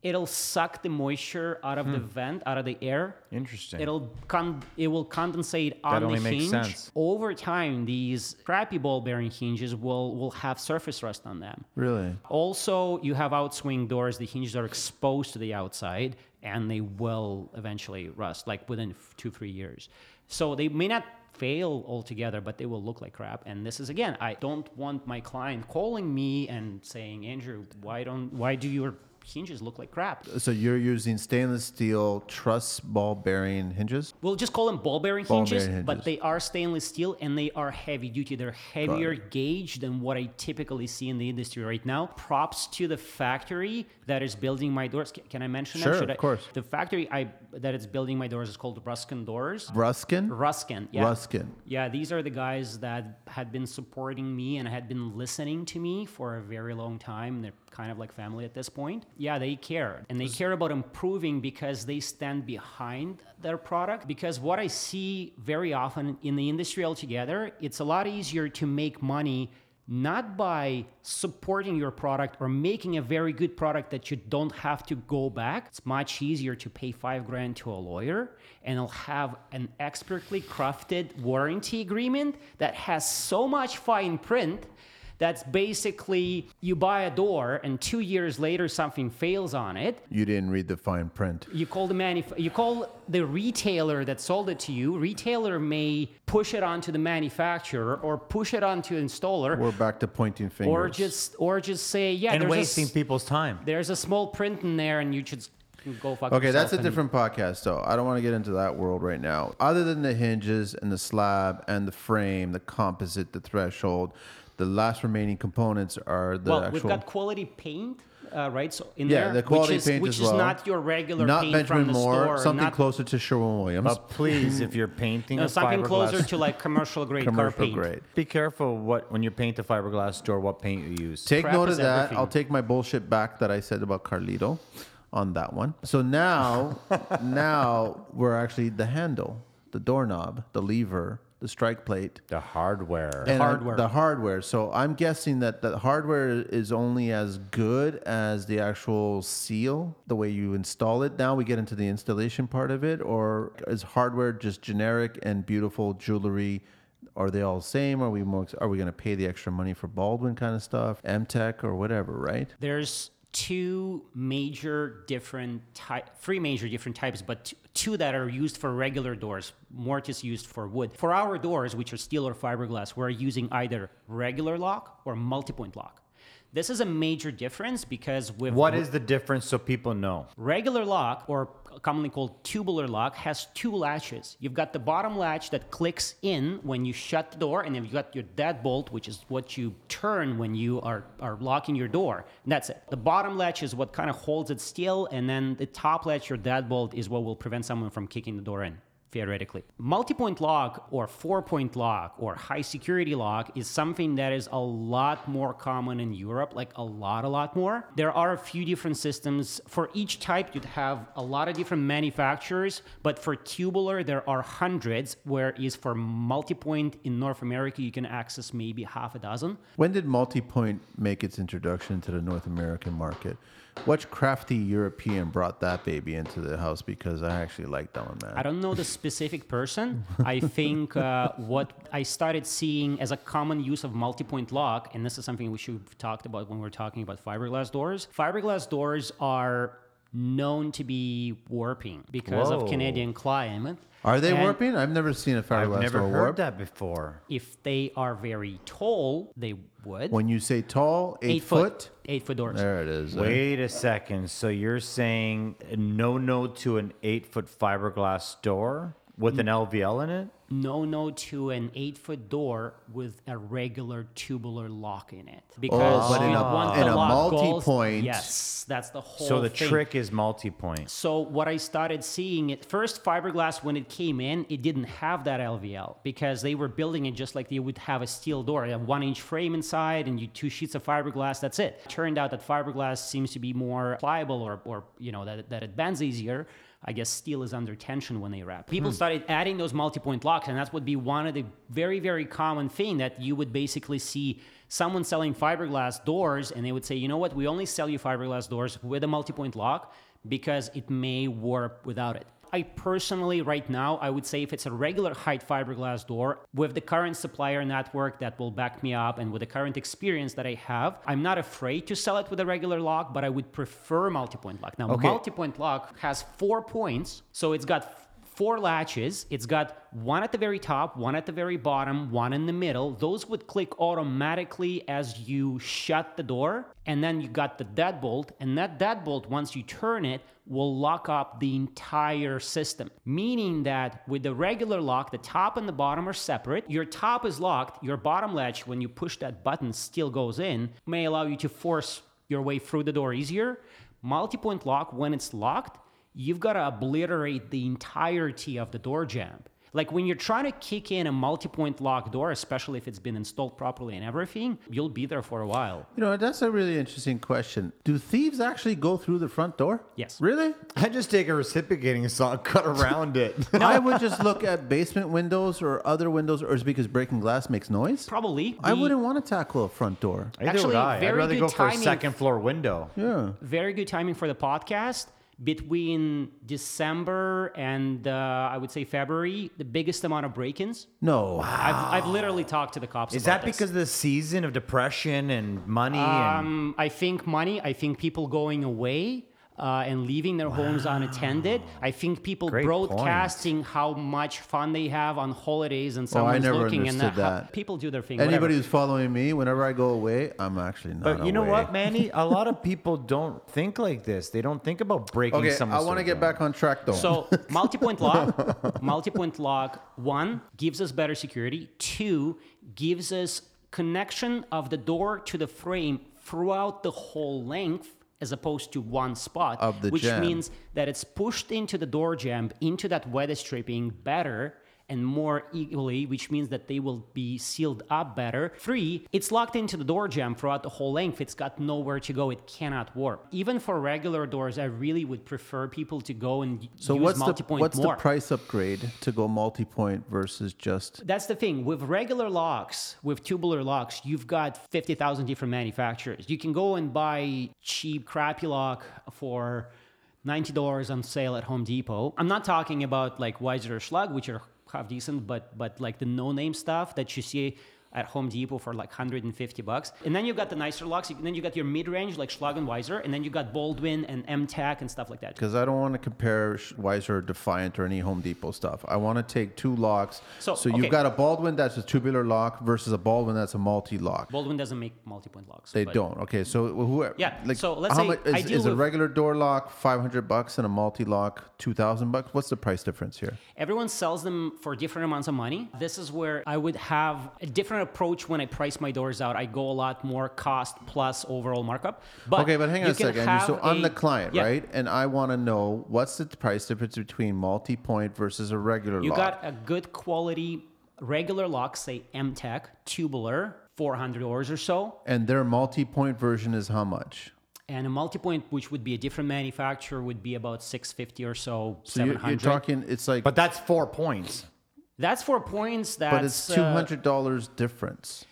it'll suck the moisture out of the hmm. vent, out of the air. Interesting. It'll con- it will condensate on that only the makes hinge. sense. Over time, these crappy ball bearing hinges will will have surface rust on them. really, Also, you have outswing doors. The hinges are exposed to the outside, and they will eventually rust, like within f- two, three years. So they may not fail altogether, but they will look like crap. And this is again, I don't want my client calling me and saying, Andrew, why don't, why do your hinges look like crap? so you're using stainless steel thrust ball bearing hinges. We'll just call them ball bearing hinges, bearing but they are stainless steel and they are heavy duty. They're heavier gauge than what I typically see in the industry right now. Props to the factory that is building my doors. Ca- Can I mention Sure, them? Should of I- course. The factory I that it's building my doors is called Ruskin Doors. Ruskin. Ruskin, yeah. Ruskin. Yeah, these are the guys that had been supporting me and had been listening to me for a very long time. They're kind of like family at this point. Yeah, they care. And they care about improving because they stand behind their product. Because what I see very often in the industry altogether, it's a lot easier to make money not by supporting your product or making a very good product that you don't have to go back. It's much easier to pay five grand to a lawyer and it'll have an expertly crafted warranty agreement that has so much fine print that's basically you buy a door and two years later something fails on it You didn't read the fine print. you call the manuf- you call the retailer that sold it to you retailer may push it onto the manufacturer or push it onto installer We're back to pointing fingers. or just or just say yeah and there's, wasting a, s- people's time. there's a small print in there and you should go fuck Okay, that's a and- different podcast, though. I don't want to get into that world right now. Other than the hinges and the slab and the frame, the composite, the threshold, the last remaining components are the well actual. we've got quality paint uh, right so in yeah, there the quality which is, paint which as is well. not your regular not paint Benjamin from the Moore, store something not, closer to Sherwin Williams. But please, if you're painting no, a something closer to like commercial grade car paint grade. be careful what when you paint a fiberglass door, what paint you use. Take Crap note of that. everything. I'll take my bullshit back that I said about Carlito on that one. So now, [laughs] now we're actually the handle, the doorknob, the lever, the strike plate, the hardware. and I- hardware. the hardware. So I'm guessing that the hardware is only as good as the actual seal, the way you install it. Now we get into the installation part of it, or is hardware just generic and beautiful jewelry? Are they all the same? Are we more? Are we going to pay the extra money for Baldwin kind of stuff, Emtek or whatever? Right? there's two major different type three major different types but t- two that are used for regular doors mortise used for wood for our doors which are steel or fiberglass we're using either regular lock or multi-point lock this is a major difference because with what is the difference so people know? Regular lock, or commonly called tubular lock, has two latches. You've got the bottom latch that clicks in when you shut the door, and then you've got your deadbolt, which is what you turn when you are, are locking your door. And that's it. The bottom latch is what kind of holds it still, and then the top latch, your deadbolt, is what will prevent someone from kicking the door in. Theoretically, multi point lock or four point lock or high security lock is something that is a lot more common in Europe, like a lot, a lot more. There are a few different systems. For each type, you'd have a lot of different manufacturers, but for tubular, there are hundreds, whereas for multi point in North America, you can access maybe half a dozen. When did multi-point make its introduction to the North American market? Which crafty European brought that baby into the house? Because I actually like that one, man. I don't know the specific person. [laughs] I think uh, what I started seeing as a common use of multi-point lock, and this is something we should have talked about when we're talking about fiberglass doors. Fiberglass doors are known to be warping because Whoa. of Canadian climate. Are they And warping? I've never seen a I've fiberglass never door heard warp. that before. If they are very tall, they would. When you say tall, eight, foot, Eight foot doors. there it is. Wait a second. So you're saying no no to an eight foot fiberglass door with an mm. LVL in it? No no to an eight foot door with a regular tubular lock in it. Oh, because Oh, but in a- want in the a lock goals- multi-point- yes that's the whole So the thing. trick is multi-point. so what i started seeing at first fiberglass when it came in it didn't have that lvl because they were building it just like they would have a steel door a one inch frame inside and you two sheets of fiberglass that's it. Turned out that fiberglass seems to be more pliable or, or you know that, that it bends easier I guess steel is under tension when they wrap. People hmm. started adding those multi-point locks, and that's would be one of the very, very common thing that you would basically see someone selling fiberglass doors, and they would say, you know what, we only sell you fiberglass doors with a multi-point lock because it may warp without it. I personally, right now, I would say if it's a regular height fiberglass door with the current supplier network that will back me up and with the current experience that I have, I'm not afraid to sell it with a regular lock, but I would prefer multi-point lock. Now, Okay. multi-point lock has four points, so it's got four latches. It's got one at the very top, one at the very bottom, one in the middle. Those would click automatically as you shut the door. And then you got the deadbolt, and that deadbolt, once you turn it, will lock up the entire system. Meaning that with the regular lock, the top and the bottom are separate. Your top is locked, your bottom latch, when you push that button, still goes in, may allow you to force your way through the door easier. Multi point lock, when it's locked, you've got to obliterate the entirety of the door jamb. Like when you're trying to kick in a multi-point lock door, especially if it's been installed properly and everything, you'll be there for a while. You know, that's a really interesting question. Do thieves actually go through the front door? Yes. Really? [laughs] I just take a reciprocating saw and cut around it. [laughs] I would just look at basement windows or other windows, or is it because breaking glass makes noise? Probably. I wouldn't want to tackle a front door. Either Actually, would I. I'd very rather good go for a second floor window. Yeah. Very good timing for the podcast. Between December and uh, I would say February, the biggest amount of break-ins. No. I've, I've literally talked to the cops. Is that this. because of the season of depression and money? and Um, I think money. I think people going away uh, and leaving their homes unattended. I think people Great broadcasting how much fun they have on holidays and Oh, I someone's never looking and understood how- that. people do their thing. Anybody whatever. who's following me, whenever I go away, I'm actually not. But you know what, Manny? A [laughs] lot of people don't think like this. They don't think about breaking Okay, someone's I want to get down. back on track though. So [laughs] multi-point lock, [laughs] multi-point lock. One gives us better security. Two gives us connection of the door to the frame throughout the whole length, as opposed to one spot. Of the which jamb. means that it's pushed into the door jamb, into that weather stripping better and more equally, which means that they will be sealed up better. Three, it's locked into the door jamb throughout the whole length. It's got nowhere to go. It cannot warp. Even for regular doors, I really would prefer people to go and So use what's the multi-point what's more. the price upgrade to go multi-point versus just? That's the thing. With regular locks, with tubular locks, you've got 50,000 different manufacturers. You can go and buy cheap, crappy lock for $90 on sale at Home Depot. I'm not talking about like Weiser or Schlage, which are half decent, but but like the no-name stuff that you see at Home Depot for like 150 bucks. And then you've got the nicer locks. And then you got your mid-range like Schlage and Weiser. And then you got Baldwin and Emtek and stuff like that. Because I don't want to compare Weiser or Defiant or any Home Depot stuff. I want to take two locks. So, you've okay. got a Baldwin that's a tubular lock versus a Baldwin that's a multi-lock. Baldwin doesn't make multi-point locks. They don't. Okay, so who? Yeah, Like, so let's say much is, is a regular door lock five hundred bucks and a multi-lock two thousand bucks? What's the price difference here? Everyone sells them for different amounts of money. This is where I would have a different approach when I price my doors out. I go a lot more cost plus overall markup. But okay, but hang on a second. So I'm a- the client, Yeah. right? And I want to know what's the price difference between multi-point versus a regular You lock. You got a good quality regular lock, say Emtek, tubular, $400 or so. and their multi-point version is how much? And a multi-point, which would be a different manufacturer, would be about 650 or so, So 700 you're talking. It's like, But that's four points That's for points. That's but it's uh, two hundred dollars difference.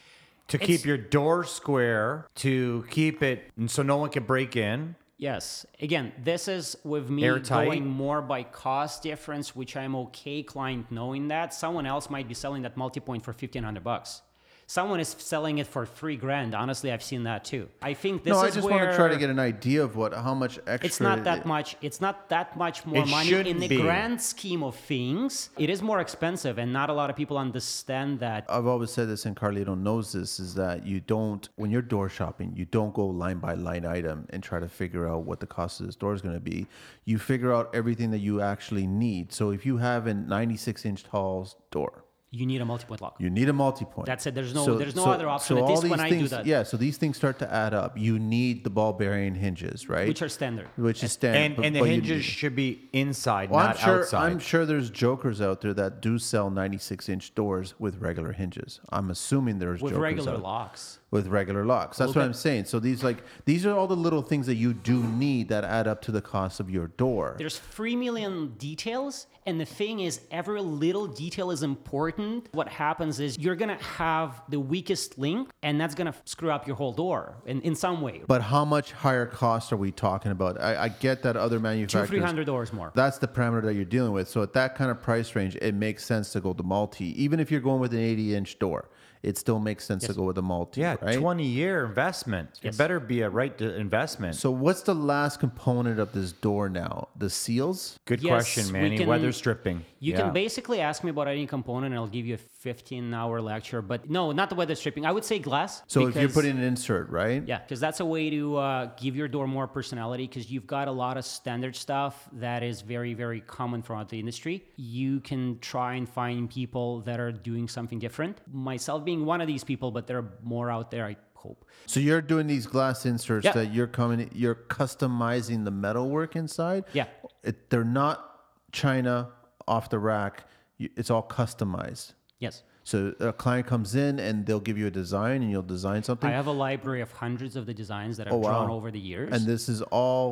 to keep your door square, to keep it and so no one can break in, Yes. Again, this is with me Airtight. going more by cost difference, which I'm okay client knowing that. Someone else might be selling that multi-point for fifteen hundred bucks. Someone is selling it for three grand. Honestly, I've seen that too. I think this is where no, I just want to try to get an idea of what how much extra. it's not that it- much. It's not that much more money in the be. grand scheme of things. It is more expensive, and not a lot of people understand that. I've always said this, and Carlito knows this: is that you don't, when you're door shopping, you don't go line by line item and try to figure out what the cost of this door is going to be. You figure out everything that you actually need. So if you have a 96 inch tall door, You need a multi-point lock. you need a multi-point. That's it. There's no- there's no other option, at all least these when I do that. Yeah, so these things start to add up. You need the ball bearing hinges, right? Which are standard. which is standard. And but- and the hinges should be inside, Well, I'm not sure. outside. I'm sure there's jokers out there that do sell 96 inch doors with regular hinges. I'm assuming there's jokers. with jokers regular out- locks. With regular locks. That's what at- I'm saying. So these like these are all the little things that you do need that add up to the cost of your door. There's three million details, and the thing is, every little detail is important. What happens is you're gonna have the weakest link, and that's gonna screw up your whole door in, in some way. But how much higher cost are we talking about? I, I get that other manufacturers Two, three hundred dollars more. That's the parameter that you're dealing with. So at that kind of price range, it makes sense to go to multi. Even if you're going with an 80 inch door, it still makes sense to go with a multi. yeah, right? 20 year investment. Yes. It better be a right to investment. So what's the last component of this door now? The seals? Good Yes, question, we Manny. can- Weather stripping. You Yeah. can basically ask me about any component, and I'll give you a 15 hour lecture. But no, not the weather stripping. I would say glass. So if you're because- putting an insert, right? Yeah, because that's a way to uh, give your door more personality. Because you've got a lot of standard stuff that is very, very common throughout the industry. You can try and find people that are doing something different. Myself being one of these people, but there are more out there. I hope. So you're doing these glass inserts Yeah. that you're coming, you're customizing the metalwork inside. Yeah. It, they're not China off the rack. It's all customized. Yes, So a client comes in and they'll give you a design and you'll design something. I have a library of hundreds of the designs that I've Oh, wow. drawn over the years. and this is all.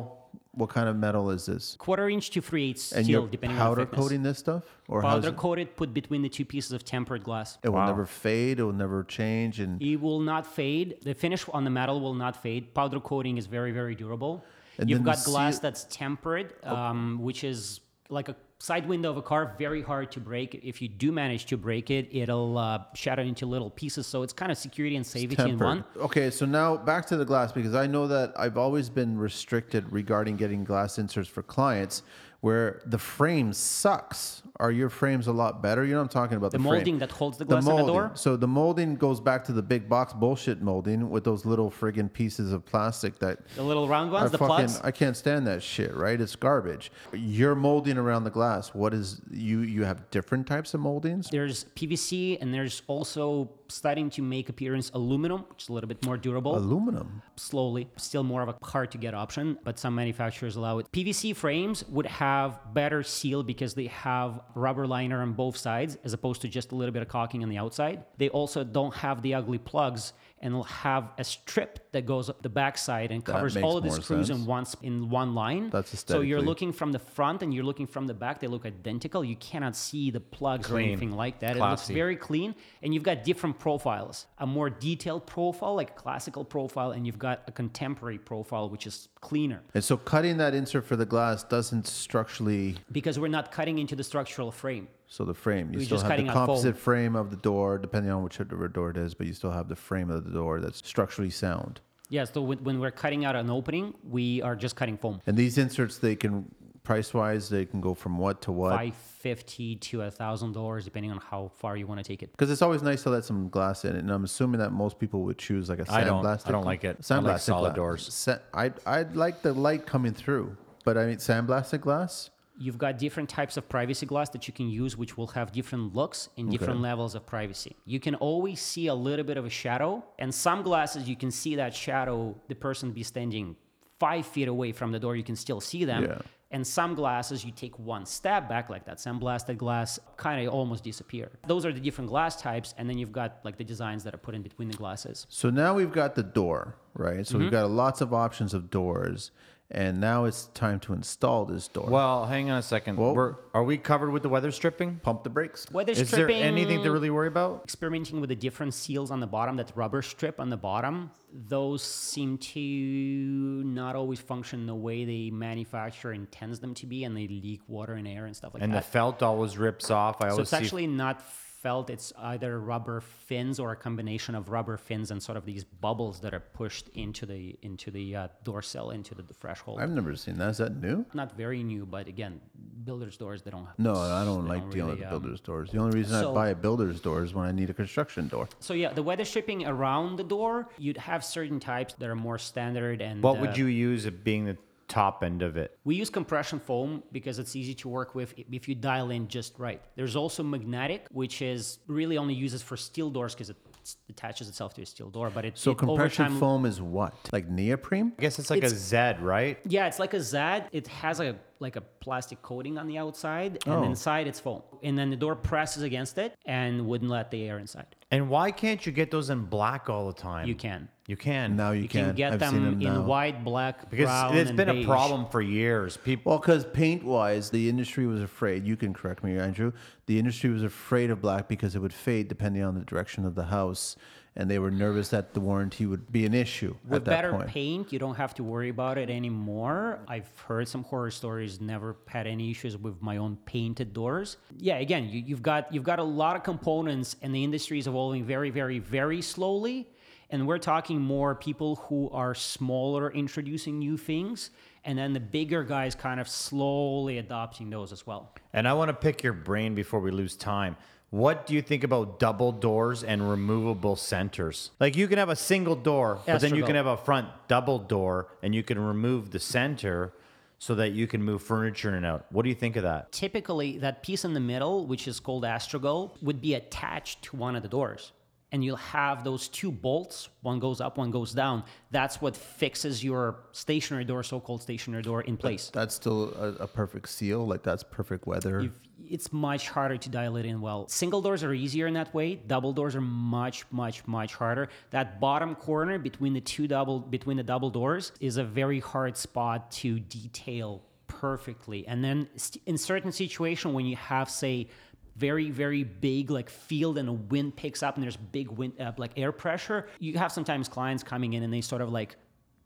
What kind of metal is this? quarter inch to three eighths And steel, you're depending powder on the thickness. Powder coating this stuff, or Powder coated, put between the two pieces of tempered glass. It will Wow. never fade. It will never change. And It will not fade. The finish on the metal will not fade. Powder coating is very, very durable. And You've got glass seal- that's tempered, um, which is like a side window of a car, very hard to break. If you do manage to break it, it'll uh, shatter into little pieces. So it's kind of security and safety in one. Okay, so now back to the glass because I know that I've always been restricted regarding getting glass inserts for clients where the frame sucks. Are your frames a lot better? You know what I'm talking about? The frame. molding that holds the glass the molding. door? So the molding goes back to the big box bullshit molding with those little friggin' pieces of plastic that The little round I ones, the fucking plugs. I can't stand that shit, right? It's garbage. You're molding around the glass. What is you you have different types of moldings? There's PVC and there's also starting to make appearance aluminum, which is a little bit more durable. Aluminum. slowly. Still more of a hard to get option, but some manufacturers allow it. PVC frames would have better seal because they have rubber liner on both sides as opposed to just a little bit of caulking on the outside. They also don't have the ugly plugs and have a strip that goes up the backside and covers all of the screws sense. in one in one line. That's so you're looking from the front and you're looking from the back. They look identical. You cannot see the plugs or anything like that. It looks very clean, and you've got different profiles. A more detailed profile, like a classical profile, and you've got a contemporary profile, which is cleaner. And so cutting that insert for the glass doesn't structurally Because we're not cutting into the structural frame. So the frame. You We're still just have the cutting out foam. composite frame of the door, depending on which door it is, but you still have the frame of the door that's structurally sound. Yeah, so when, when we're cutting out an opening, we are just cutting foam. And these inserts, they can price wise, they can go from what to what? Five fifty to a thousand dollars, depending on how far you want to take it. Because it's always nice to let some glass in and I'm assuming that most people would choose like a I don't- sandblasted. I don't like it. I Sandblasted like solid glass. doors. Sa- I'd I'd like the light coming through, but I mean sandblasted glass. You've got different types of privacy glass that you can use, which will have different looks and different Okay. levels of privacy. You can always see a little bit of a shadow, and some glasses you can see that shadow, the person be standing five feet away from the door, you can still see them. Yeah. And some glasses, you take one step back, like that sandblasted glass, kind of almost disappear. Those are the different glass types, and then you've got like the designs that are put in between the glasses. So now we've got the door, right? So we've Mm-hmm. got lots of options of doors. And now it's time to install this door. Well, hang on a second. Well, We're, are we covered with the weather stripping? pump the brakes. Weather Is there stripping. anything to really worry about? experimenting with the different seals on the bottom, that rubber strip on the bottom, those seem to not always function the way the manufacturer intends them to be, and they leak water and air and stuff like that. And the felt always rips off. I so always it's see actually not felt; it's either rubber fins or a combination of rubber fins and sort of these bubbles that are pushed into the into the uh, door sill, into the, the threshold. I've never seen that. Is that new? not very new, but again, builders' doors they don't have. No, I don't they like dealing really, with um, builders doors. The only reason so- I buy a builder's door is when I need a construction door. So yeah, the weather stripping around the door, you'd have certain types that are more standard and. What uh, would you use it being the top end of it? We use compression foam because it's easy to work with if you dial in just right. There's also magnetic, which is really only uses for steel doors because it attaches itself to a steel door. But it So it, compression time- foam is what? Like neoprene? I guess it's like It's- a Z, right? Yeah, it's like a ZAD. It has a like a plastic coating on the outside, and Oh. inside it's foam. And then the door presses against it and wouldn't let the air inside. And why can't you get those in black all the time? You can. You can. Now you, You can, get I've them, seen them in now. white, black, because brown, it's and been a beige. problem for years. People Well, because paint wise, the industry was afraid. You can correct me, Andrew. The industry was afraid of black because it would fade depending on the direction of the house, and they were nervous that the warranty would be an issue With at that better point. paint, you don't have to worry about it anymore. I've heard some horror stories. Never had any issues with my own painted doors. Yeah, again, you, you've got you've got a lot of components, and the industry is evolving very, very, very slowly. And we're talking more people who are smaller, introducing new things, and then the bigger guys kind of slowly adopting those as well. And I want to pick your brain before we lose time. What do you think about double doors and removable centers? Like you can have a single door, but then you can have a front double door and you can remove the center so that you can move furniture in and out. What do you think of that? typically that piece in the middle, which is called astragal, would be attached to one of the doors. And you'll have those two bolts, one goes up, one goes down. That's what fixes your stationary door, so called stationary door, in place. That's still a, a perfect seal. Like that's perfect weather. It's much harder to dial it in well. Single doors are easier in that way. Double doors are much, much, much harder. That bottom corner between the two double between the double doors is a very hard spot to detail perfectly. And then st- in certain situation when you have say very very big like field and a wind picks up and there's big wind uh, like air pressure you have sometimes clients coming in and they sort of like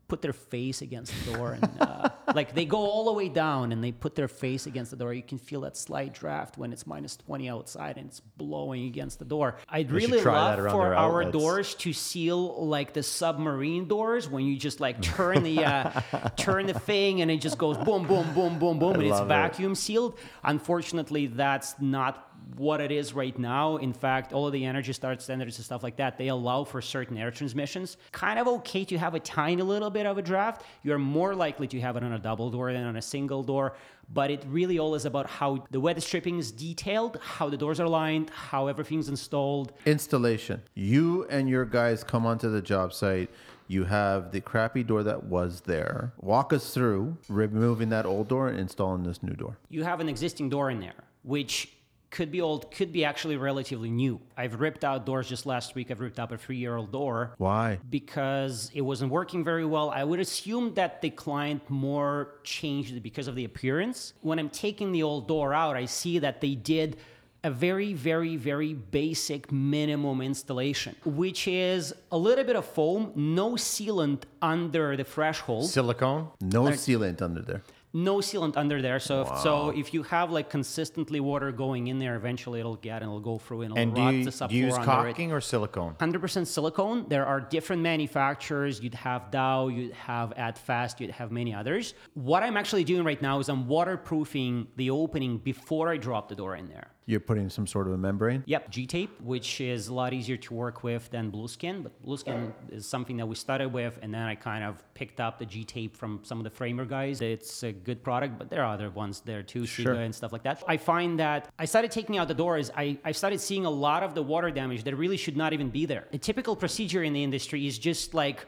put their face against the door and uh, [laughs] like they go all the way down and they put their face against the door. You can feel that slight draft when it's minus 20 outside and it's blowing against the door. I'd We really love for our doors to seal like the submarine doors when you just like turn the uh, [laughs] turn the thing and it just goes boom boom boom boom boom and it's love it. vacuum sealed. Unfortunately that's not what it is right now. In fact, all of the Energy Star standards and stuff like that, they allow for certain air transmissions. Kind of okay to have a tiny little bit of a draft. You're more likely to have it on a double door than on a single door. But it really all is about how the weather stripping is detailed, how the doors are lined, how everything's installed. Installation. You and your guys come onto the job site. You have the crappy door that was there. Walk us through removing that old door and installing this new door. You have an existing door in there, which could be old, could be actually relatively new. I've ripped out doors just last week. I've ripped out a three year old door Why? because it wasn't working very well. I would assume that the client more changed it because of the appearance. When I'm taking the old door out, I see that they did a very, very, very basic minimum installation, which is a little bit of foam, no sealant under the threshold Silicone? No sealant under there. No sealant under there. So if, so if you have like consistently water going in there, eventually it'll get and it'll go through and it'll And rot you, the do you use subfloor it. caulking or silicone? 100% silicone. There are different manufacturers. You'd have Dow, you'd have AdFast, you'd have many others. What I'm actually doing right now is I'm waterproofing the opening before I drop the door in there. You're putting some sort of a membrane. Yep, G tape, which is a lot easier to work with than Blueskin. But Blueskin is something that we started with, and then I kind of picked up the G tape from some of the framer guys. It's a good product, but there are other ones there too, Sure. And stuff like that. I find that I started taking out the doors. I, I started seeing a lot of the water damage that really should not even be there. A typical procedure in the industry is just like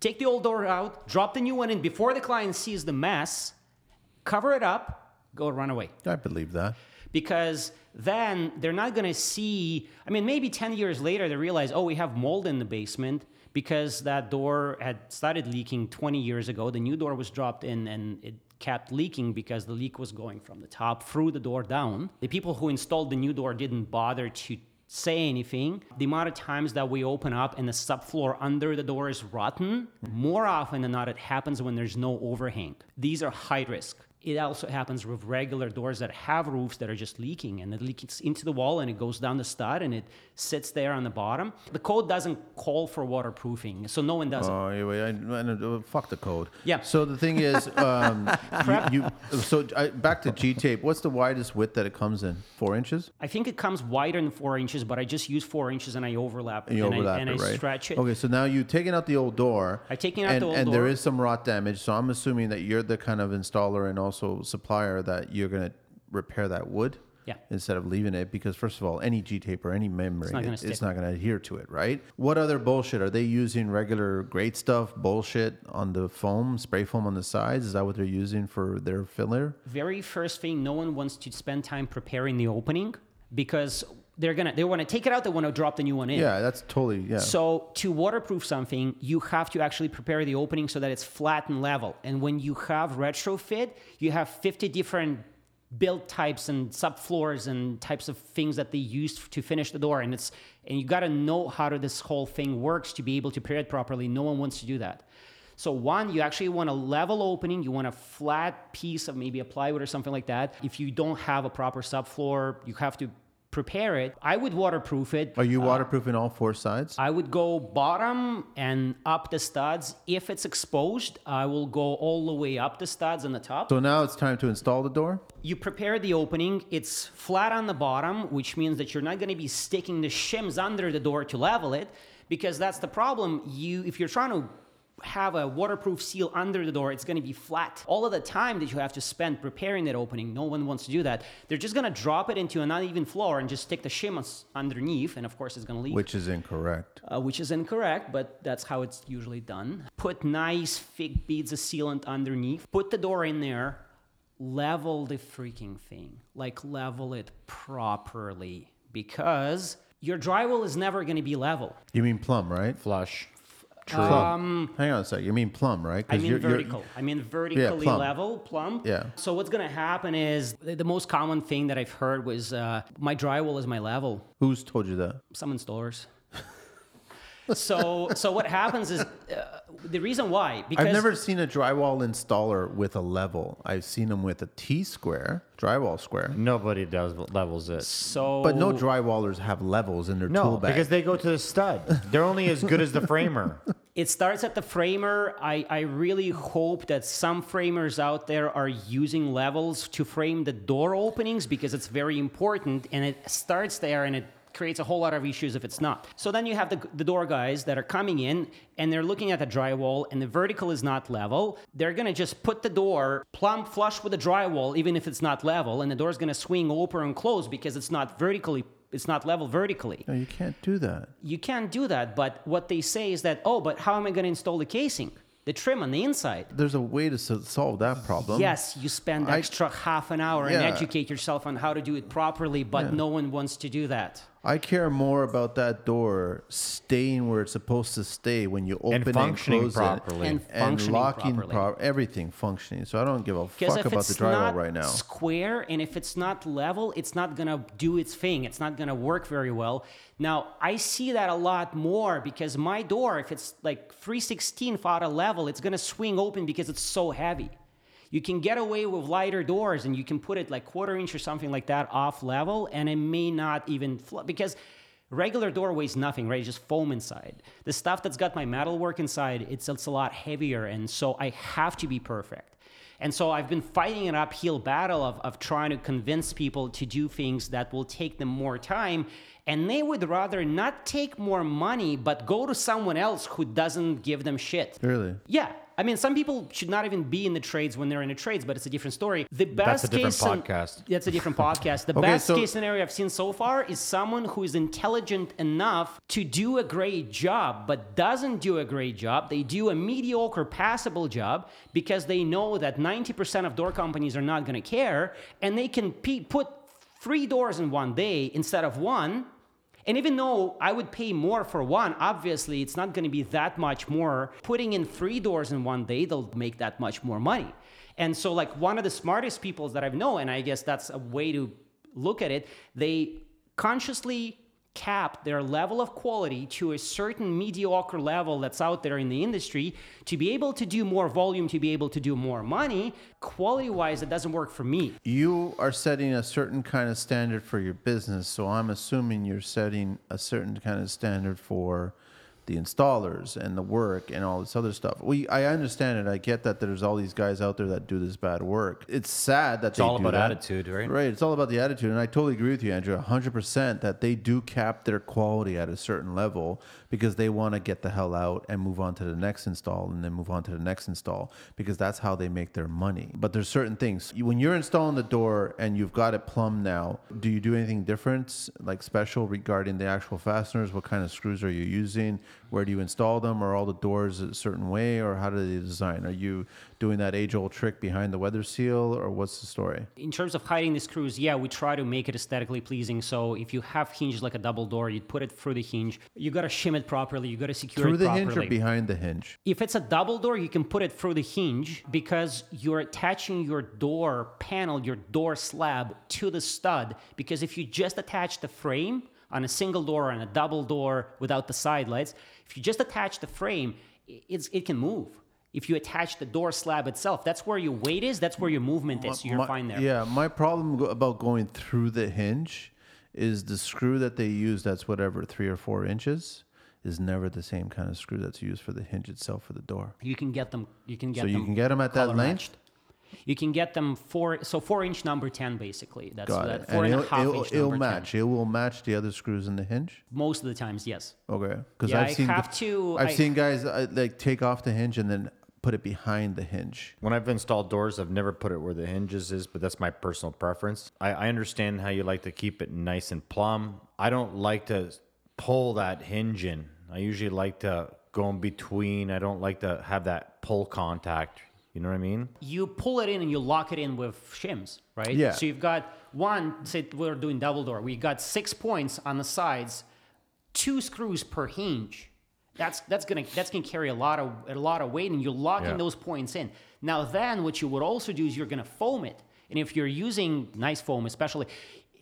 take the old door out, drop the new one in before the client sees the mess, cover it up, go run away I believe that. Because then they're not going to see i mean maybe 10 years later they realize oh we have mold in the basement because that door had started leaking 20 years ago. The new door was dropped in and it kept leaking because the leak was going from the top through the door down. The people who installed the new door didn't bother to say anything. The amount of times that we open up and the subfloor under the door is rotten, more often than not, it happens when there's no overhang. These are high risk. It also happens with regular doors that have roofs that are just leaking and it leaks into the wall and it goes down the stud and it sits there on the bottom. The code doesn't call for waterproofing, so no one does it. Oh, anyway, I, I, fuck the code. Yeah. So the thing is, [laughs] um, you, you, so I, back to G tape. What's the widest width that it comes in? Four inches. I think it comes wider than four inches, but I just use four inches and I overlap And you and overlap I, and it, I stretch it. Okay, so now you've taken out the old door. I've taken out and, the old and there door. is some rot damage. So I'm assuming that you're the kind of installer and also supplier that you're going to repair that wood. Yeah. Instead of leaving it, because first of all, any G tape or any membrane, not gonna it- it's not going to adhere to it, right? What other bullshit are they using? Regular great stuff bullshit on the foam, spray foam on the sides. Is that what they're using for their filler? very first thing, no one wants to spend time preparing the opening because they're gonna they want to take it out, they want to drop the new one in. Yeah, that's totally yeah. So to waterproof something, you have to actually prepare the opening so that it's flat and level. And when you have retrofit, you have 50 different build types and subfloors and types of things that they use to finish the door. And it's and you got to know how to, this whole thing works to be able to prepare it properly. No one wants to do that. So one, you actually want a level opening. You want a flat piece of maybe a plywood or something like that. If you don't have a proper subfloor, you have to prepare it. I would waterproof it. Are you uh, waterproofing all four sides? I would go bottom and up the studs. If it's exposed, I will go all the way up the studs on the top. So now it's time to install the door. You prepare the opening. It's flat on the bottom, which means that you're not going to be sticking the shims under the door to level it, because that's the problem. You, if you're trying to have a waterproof seal under the door, it's going to be flat. All of the time that you have to spend preparing that opening, no one wants to do that. They're just going to drop it into an uneven floor and just stick the shims underneath, and of course it's going to leak Which is incorrect. uh, which is incorrect, but that's how it's usually done. Put nice thick beads of sealant underneath. Put the door in there. Level the freaking thing. Like level it properly because your drywall is never going to be level. You mean plumb, right? Flush. Plumb. Hang on a sec. You mean plumb, right? Um, I 'Cause mean you're- you're- vertical. I mean vertically plumb. level, plumb. Yeah. So what's gonna happen is the, the most common thing that I've heard was uh, my drywall is my level. Who's told you that? some installers. [laughs] so so what happens is uh, the reason why because I've never seen a drywall installer with a level. I've seen them with a T square, drywall square. Nobody does levels it. so But no drywallers have levels in their tool No, bag. because they go to the stud. They're only as good as the framer. [laughs] it starts at the framer. I, I really hope that some framers out there are using levels to frame the door openings because it's very important and it starts there and it creates a whole lot of issues if it's not. So then you have the, the door guys that are coming in and they're looking at the drywall and the vertical is not level. They're gonna just put the door plumb flush with the drywall even if it's not level and the door's gonna swing open and close because it's not vertically it's not level vertically. no, you can't do that. You can't do that, but what they say is that, oh, but how am I going to install the casing? The trim on the inside. There's a way to solve that problem. Yes, you spend I- extra half an hour and educate yourself on how to do it properly, but no one wants to do that. I care more about that door staying where it's supposed to stay when you open And it and close properly. it, And and locking properly. pro- everything functioning. So I don't give a fuck about the it's drywall right now. square and if it's not level, it's not gonna do its thing. It's not gonna work very well. Now I see that a lot more because my door, if it's like 3 16th out of level, it's gonna swing open because it's so heavy. You can get away with lighter doors and you can put it like quarter inch or something like that off level and it may not even fl- because regular door weighs nothing, right? It's just foam inside. The stuff that's got my metal work inside, it's, it's a lot heavier and so I have to be perfect. And so I've been fighting an uphill battle of, of trying to convince people to do things that will take them more time. And they would rather not take more money, but go to someone else who doesn't give them shit. Really? Yeah. I mean, some people should not even be in the trades when they're in the trades, but it's a different story. The best That's a different case podcast. that's a different [laughs] podcast. The Okay, best so- case scenario I've seen so far is someone who is intelligent enough to do a great job, but doesn't do a great job. They do a mediocre, passable job because they know that 90% of door companies are not going to care, and they can put three doors in one day instead of one. And even though I would pay more for one, obviously it's not going to be that much more. Putting in three doors in one day, they'll make that much more money. And so, like, one of the smartest people that I've known, and I guess that's a way to look at it, they consciously cap their level of quality to a certain mediocre level that's out there in the industry to be able to do more volume, to be able to do more money. Quality wise, it doesn't work for me. You are setting a certain kind of standard for your business, so I'm assuming you're setting a certain kind of standard for the installers and the work and all this other stuff. We, I understand it. I get that there's all these guys out there that do this bad work. It's sad that It's they all about that. attitude, right? Right. It's all about the attitude. And I totally agree with you, Andrew, 100% that they do cap their quality at a certain level because they want to get the hell out and move on to the next install and then move on to the next install because that's how they make their money. But there's certain things. When you're installing the door and you've got it plumbed now, do you do anything different, like special regarding the actual fasteners? What kind of screws are you using? Where do you install them? Are all the doors a certain way or how do they design? Are you doing that age old trick behind the weather seal or what's the story? In terms of hiding the screws, yeah, we try to make it aesthetically pleasing. So if you have hinge like a double door, you'd put it through the hinge. You got to shim it properly. You got to secure it. properly. Through the hinge or behind the hinge? If it's a double door, you can put it through the hinge because you're attaching your door panel, your door slab to the stud. Because if you just attach the frame on a single door and a double door without the side lights, if you just attach the frame, it's, it can move. If you attach the door slab itself, that's where your weight is, that's where your movement is. So you're My- fine there. Yeah, my problem about going through the hinge is the screw that they use that's whatever, three or four inches, is never the same kind of screw that's used for the hinge itself for the door. You can get them. You can get So you them. can get 'em at that length? matched. You can get them four. So four inch number ten, basically. That's Got that it. four and a it'll, half it'll, inch it'll number match. It will match the other screws in the hinge. Most of the times, yes. Okay. Because Yeah, I've I seen have to- I've I- seen guys uh, like take off the hinge and then put it behind the hinge. When I've installed doors, I've never put it where the hinges is, but that's my personal preference. I, I understand how you like to keep it nice and plumb. I don't like to pull that hinge in. I usually like to go in between. I don't like to have that pull contact. You know what I mean? You pull it in and you lock it in with shims, right? Yeah. So you've got one. Say we're doing double door. We got six points on the sides, two screws per hinge. That's that's gonna that's gonna carry a lot of a lot of weight, and you're locking Yeah. those points in. Now, then, what you would also do is you're gonna foam it, and if you're using nice foam, especially,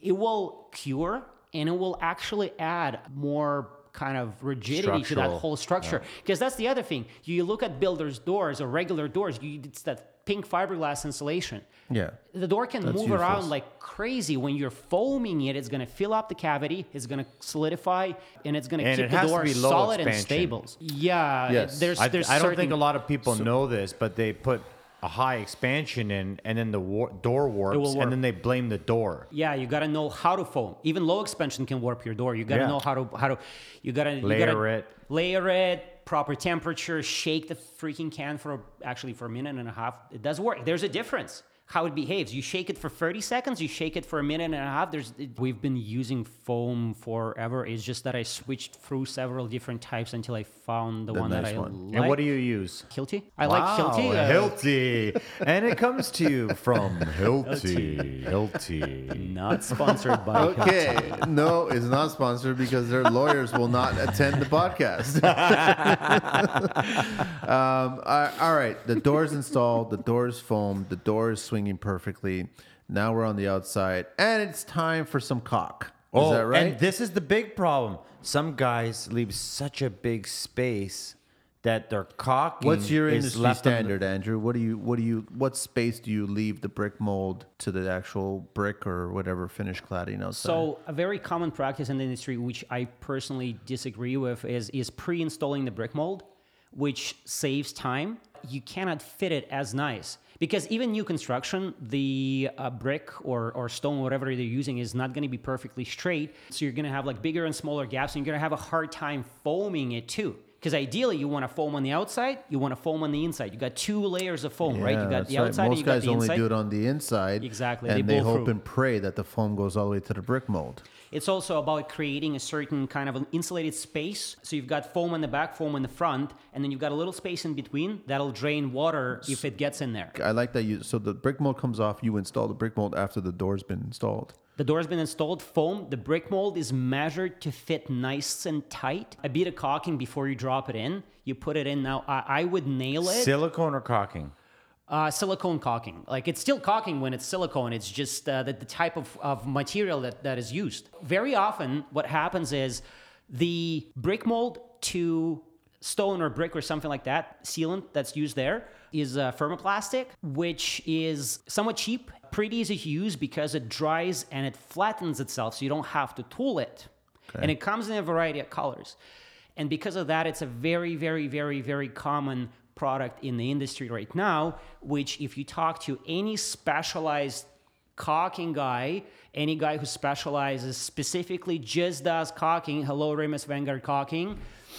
it will cure and it will actually add more kind of rigidity to that whole structure. Because that's the other thing. You look at builders' doors or regular doors, you, it's that pink fiberglass insulation. Yeah. The door can That's move useless. around like crazy. When you're foaming it, it's going to fill up the cavity, it's going to solidify, and it's going to keep the door solid and expansion. stable. Yeah, Yes. there's, I, there's I don't certain, think a lot of people know this, but they put a high expansion in, and then the war- door warps, warp. and then they blame the door. Yeah, you got to know how to foam. Even low expansion can warp your door. You got to Yeah. know how to how to. You got to Layer gotta it. Layer it. Proper temperature. Shake the freaking can for actually for a minute and a half. It does work. There's a difference. How it behaves. You shake it for 30 seconds. You shake it for a minute and a half. There's. It, we've been using foam forever. It's just that I switched through several different types until I found the, The one that nice I one. like. And what do you use? Hilti? I like Hilti. Wow, uh, Hilti. [laughs] and it comes to you from Hilti. Hilti. Not sponsored by Hilti. Okay. no, it's not sponsored because their lawyers will not attend the podcast. [laughs] um, all- right. The door's installed. The door's foam, The door is swinging perfectly. Now we're on the outside, and it's time for some cock. Is Oh, that right? and this is the big problem. Some guys leave such a big space that their caulking What's your industry left on the- standard, Andrew? What do you what do you what space do you leave the brick mold to the actual brick or whatever finish cladding outside? So a very common practice in the industry, which I personally disagree with, is is pre-installing the brick mold, which saves time. You cannot fit it as nice because even new construction, the uh, brick or or stone, whatever they're using, is not going to be perfectly straight. So you're going to have like bigger and smaller gaps, and you're going to have a hard time foaming it too. Because ideally, you want to foam on the outside, you want to foam on the inside. You got two layers of foam, right? You got the right. outside, and Most you got guys the only inside. do it on the inside. Exactly. And They they, hope through. and pray that the foam goes all the way to the brick mold. It's also about creating a certain kind of an insulated space. So you've got foam in the back, foam in the front, and then you've got a little space in between that'll drain water if it gets in there. I like that you. So the brick mold comes off. You install the brick mold after the door's been installed. The door has been installed, foam. The brick mold is measured to fit nice and tight. A bit of caulking before you drop it in. You put it in now. I, I would nail it. Silicone or caulking? Uh, silicone caulking. Like it's still caulking when it's silicone. It's just uh, the, the type of, of material that, that is used. Very often, what happens is the brick mold to stone or brick or something like that, sealant that's used there, is uh, thermoplastic, which is somewhat cheap, pretty easy to use because it dries and it flattens itself, so you don't have to tool it. And it comes in a variety of colors. And because of that, it's a very, very, very, very common product in the industry right now, which if you talk to any specialized caulking guy, any guy who specializes specifically just does caulking, hello Remus Vanguard caulking,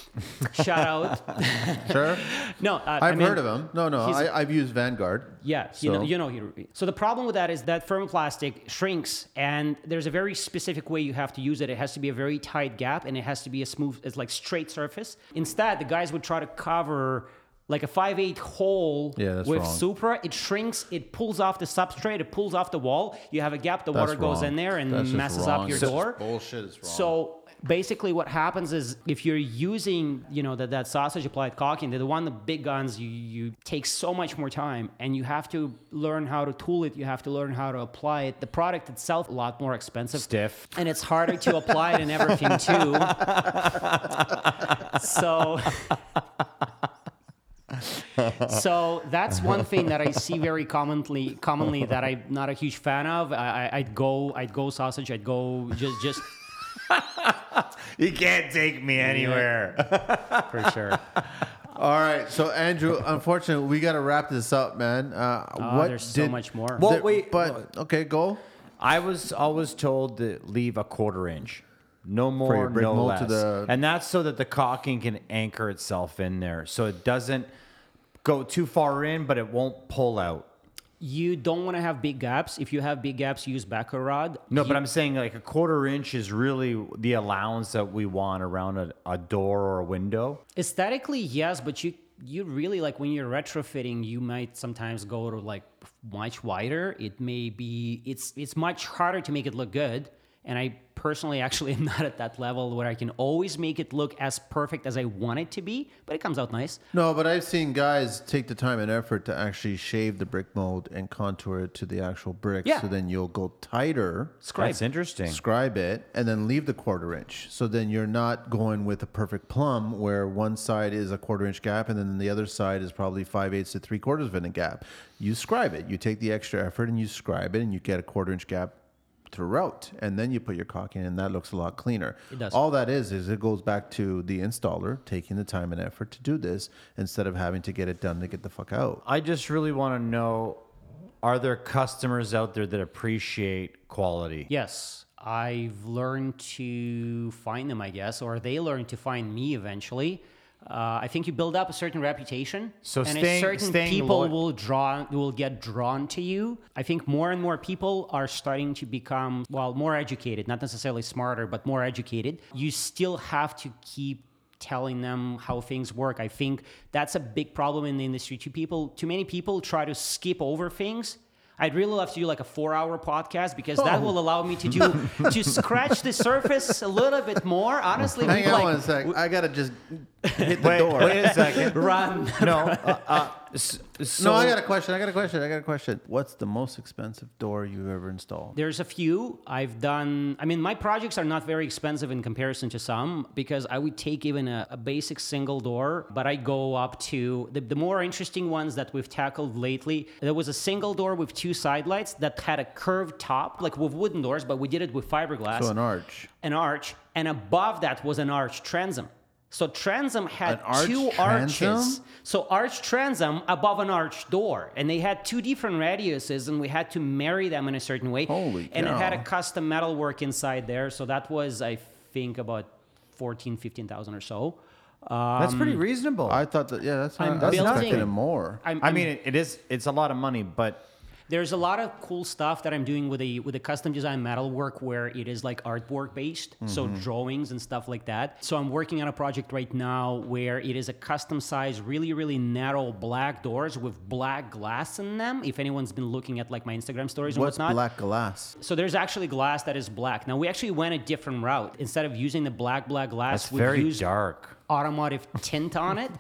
[laughs] shout out. Sure. [laughs] no, uh, I've I mean, heard of him. No, no, I, I've used Vanguard. yeah, you know, So- you know. he- So the problem with that is that thermoplastic shrinks, and there's a very specific way you have to use it. It has to be a very tight gap, and it has to be a smooth, it's like straight surface. Instead, the guys would try to cover like a 5/8 hole Yeah, with wrong. Supra. It shrinks, it pulls off the substrate, it pulls off the wall. You have a gap, the water That's goes in there and That's messes up your It's door. bullshit, it's wrong. So basically what happens is if you're using you know that, that sausage applied caulking the one the big guns you you take so much more time and you have to learn how to tool it you have to learn how to apply it the product itself a lot more expensive Stiff. and it's harder to apply it and everything too [laughs] so [laughs] [laughs] so that's one thing that I see very commonly commonly that I'm not a huge fan of. I, I, I'd go I'd go sausage. I'd go just just [laughs] You can't take me anywhere. [laughs] for sure. All right, so Andrew, unfortunately, we got to wrap this up, man. Uh, Oh, what there's so did- much more. Well, there- wait, but okay, go. I was always told to leave a quarter inch. No more, no less. the- And that's so that the caulking can anchor itself in there. So it doesn't go too far in, but it won't pull out. You don't want to have big gaps. If you have big gaps, use backer rod. No, You- but I'm saying like a quarter inch is really the allowance that we want around a, a door or a window. aesthetically yes, but you you really like when you're retrofitting, you might sometimes go to like much wider. It may be it's it's much harder to make it look good. And I personally [laughs] actually am not at that level where I can always make it look as perfect as I want it to be, but it comes out nice. No, but I've seen guys take the time and effort to actually shave the brick mold and contour it to the actual brick. Yeah. So then you'll go tighter, Scribe. That's interesting. scribe it, and then leave the quarter inch. So then you're not going with a perfect plumb where one side is a quarter inch gap and then the other side is probably five eighths to three quarters of a gap. You scribe it. You take the extra effort and you scribe it and you get a quarter inch gap throughout and then you put your caulk in and that looks a lot cleaner It does. all that is is it goes back to the installer taking the time and effort to do this instead of having to get it done to get the fuck out I just really want to know are there customers out there that appreciate quality? Yes, I've learned to find them, I guess, or they learn to find me eventually. Uh, I think you build up a certain reputation, So and staying- a certain people loy- will draw, will get drawn to you. I think more and more people are starting to become well more educated, not necessarily smarter, but more educated. You still have to keep telling them how things work. I think that's a big problem in the industry. Too people, too many people try to skip over things. I'd really love to do like a four-hour podcast because that Oh. will allow me to do [laughs] to scratch the surface a little bit more. Honestly, hang on like, one sec i gotta just hit the Wait, door wait a second. [laughs] run. no, uh, uh, s- so no i got a question i got a question i got a question what's the most expensive door you've ever installed There's a few I've done. I mean, my projects are not very expensive in comparison to some because I would take even a, a basic single door, but I go up to the, the more interesting ones that we've tackled lately. There was a single door with two side lights that had a curved top, like with wooden doors, but we did it with fiberglass. so an arch an arch, and above that was an arch transom. So transom had arch two transom? arches. So arch transom above an arch door, and they had two different radiuses, and we had to marry them in a certain way. Holy And it had a custom metal work inside there, so that was I think about 14, 15,000 or so. Uh, that's pretty reasonable. i thought that yeah that's I'm not, that's building- expecting more I'm, I I'm- mean, it, it is. It's a lot of money, but There's a lot of cool stuff that I'm doing with a with a custom design metal work where it is like artwork based, so Mm-hmm. drawings and stuff like that. So I'm working on a project right now where it is a custom size, really really narrow black doors with black glass in them. If anyone's been looking at like my Instagram stories and What's whatnot, black glass? so there's actually glass that is black. Now we actually went a different route. Instead of using the black black glass, That's we very used dark. automotive tint on it,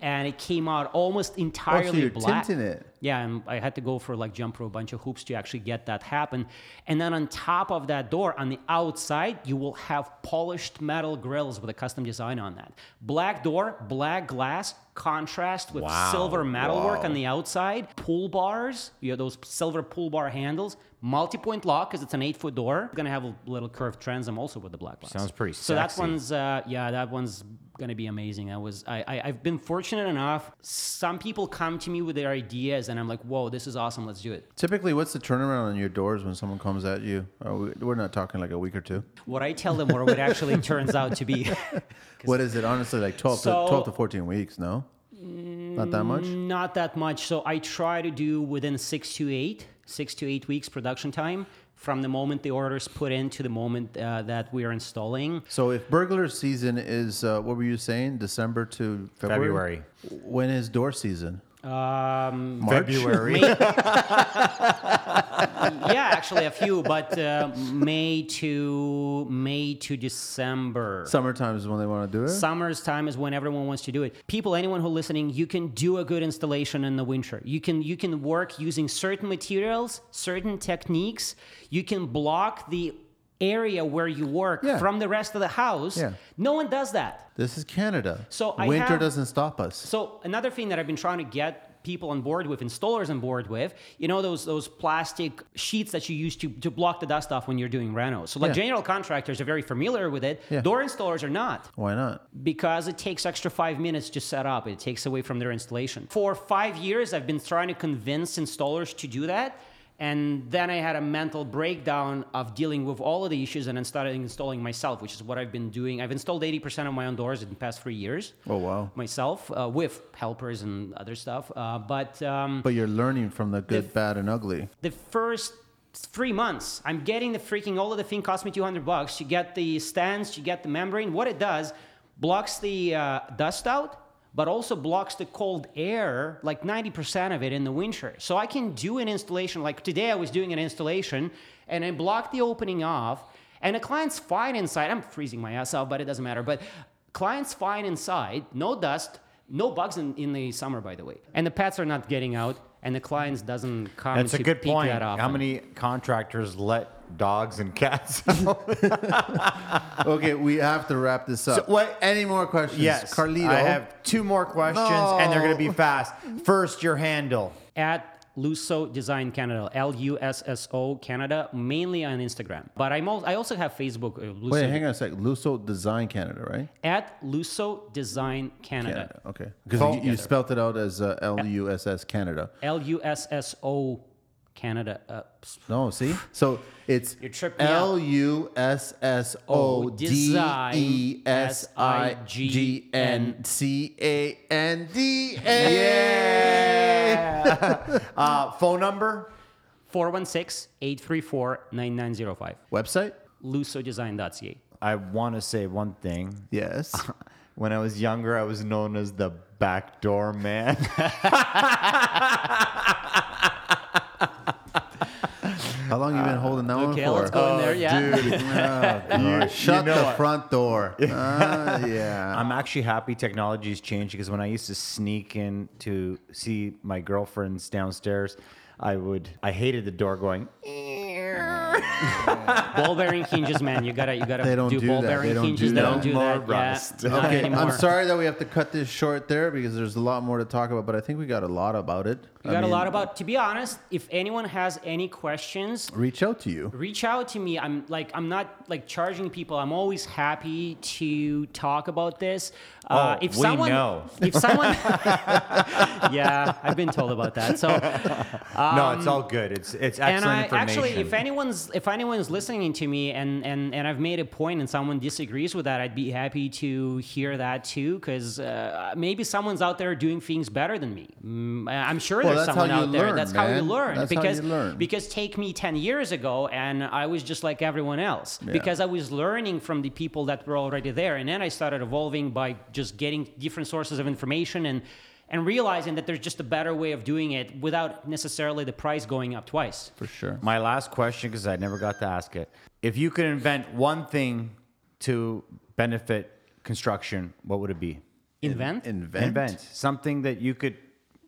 and it came out almost entirely Oh, so black. tinting it. Yeah, and I had to go for like jump through a bunch of hoops to actually get that happen. And then on top of that door, on the outside, you will have polished metal grills with a custom design on that. Black door, black glass, contrast with Wow, silver metalwork wow. on the outside, pull bars, you have those silver pull bar handles, multi-point lock because it's an eight-foot door. Gonna have a little curved transom also with the black glass. Sounds pretty sick. So that one's uh, yeah, that one's gonna be amazing. I was I, I I've been fortunate enough. Some people come to me with their ideas, and I'm like, whoa, this is awesome. Let's do it. Typically, what's the turnaround on your doors when someone comes at you? Are we, we're not talking like a week or two. What I tell them, or what actually [laughs] turns out to be, What is it? Honestly, like 12, So- to, 12 to 14 weeks, no? Not that much? not that much. So I try to do within six to eight, six to eight weeks production time from the moment the order's put in to the moment uh, that we are installing. So if burglar season is, uh, what were you saying, December to February? February. When is door season? Um, February. May, [laughs] [laughs] yeah, actually a few, but uh, May to May to December. Summertime is when they want to do it? Summer's time is when everyone wants to do it. People, anyone who listening, you can do a good installation in the winter. You can you can work using certain materials, certain techniques. You can block the area where you work Yeah. from the rest of the house. Yeah. No one does that. This is Canada. So I Winter have- doesn't stop us. So another thing that I've been trying to get people on board with, installers on board with, you know those those plastic sheets that you use to, to block the dust off when you're doing renos. So like Yeah. general contractors are very familiar with it. Yeah. Door installers are not Why not? because it takes extra five minutes to set up. It takes away from their installation. For five years, I've been trying to convince installers to do that. And then I had a mental breakdown of dealing with all of the issues and then started installing myself, which is what I've been doing. I've installed 80% of my own doors in the past three years Oh, wow. myself uh, with helpers and other stuff. Uh, but um, But you're learning from the good, bad, and ugly. the first three months, I'm getting the freaking all of the thing cost me 200 bucks. You get the stands, you get the membrane. What it does blocks the uh, dust out, but also blocks the cold air, like 90% of it in the winter. So I can do an installation. Like today, I was doing an installation, and I blocked the opening off, and the client's fine inside. I'm freezing my ass off, but it doesn't matter. But client's fine inside, no dust. No bugs in, in the summer, by the way, and the pets are not getting out, and the clients doesn't come. That's a good point. That How many contractors let dogs and cats? [laughs] Okay, we have to wrap this up. So what- Any more questions? yes. Carlito. I have two more questions, and they're going to be fast. First, your handle. at Lusso Design Canada, L U S S O Canada, mainly on Instagram. But I'm al- I also have Facebook. Uh, Lusso, Wait, hang on a sec. Lusso Design Canada, right? At Lusso Design Canada, Canada. Okay. Because you, you spelt it out as uh, L U S S Canada. L U S S O Canada. Uh, s- No, see? So it's You're tripping L U S S O D E S I G N C A N D A. Yeah. [laughs] uh, phone number. 416-834-9905. Website? LussoDesign.ca. I want to say one thing. Yes. [laughs] When I was younger, I was known as the backdoor man. [laughs] How long you been holding that Okay, one let's for? go in there. Yeah. Dude, [laughs] oh, God. [laughs] shut know the what? front door. [laughs] Ah, yeah. I'm actually happy technology's changed because when I used to sneak in to see my girlfriends downstairs, I would I hated the door going. Ball bearing hinges, man. You gotta you gotta They don't do, do ball that. bearing They don't hinges. do they that. don't do No that. more rust. Yeah, not Okay, anymore. I'm sorry that we have to cut this short there because there's a lot more to talk about, but I think we got a lot about it. You I got mean, a lot about. To be honest, if anyone has any questions, Reach out to you. reach out to me. I'm like I'm not like charging people. I'm always happy to talk about this. Uh, Oh, if we someone, know. If someone, [laughs] yeah, I've been told about that. So, [laughs] no, it's all good. It's it's excellent and I information. actually, if anyone's if anyone's listening to me and and and I've made a point and someone disagrees with that, I'd be happy to hear that too, because uh, maybe someone's out there doing things better than me. Mm, I'm sure Well, there's someone you out there. learn, that's how you learn. That's how because you learn. because take me ten years ago, and I was just like everyone else because I was learning from the people that were already there, and then I started evolving by just getting different sources of information and. And realizing that there's just a better way of doing it without necessarily the price going up twice. For sure. My last question, because I never got to ask it. If you could invent one thing to benefit construction, what would it be? Invent? Invent. Invent something that you could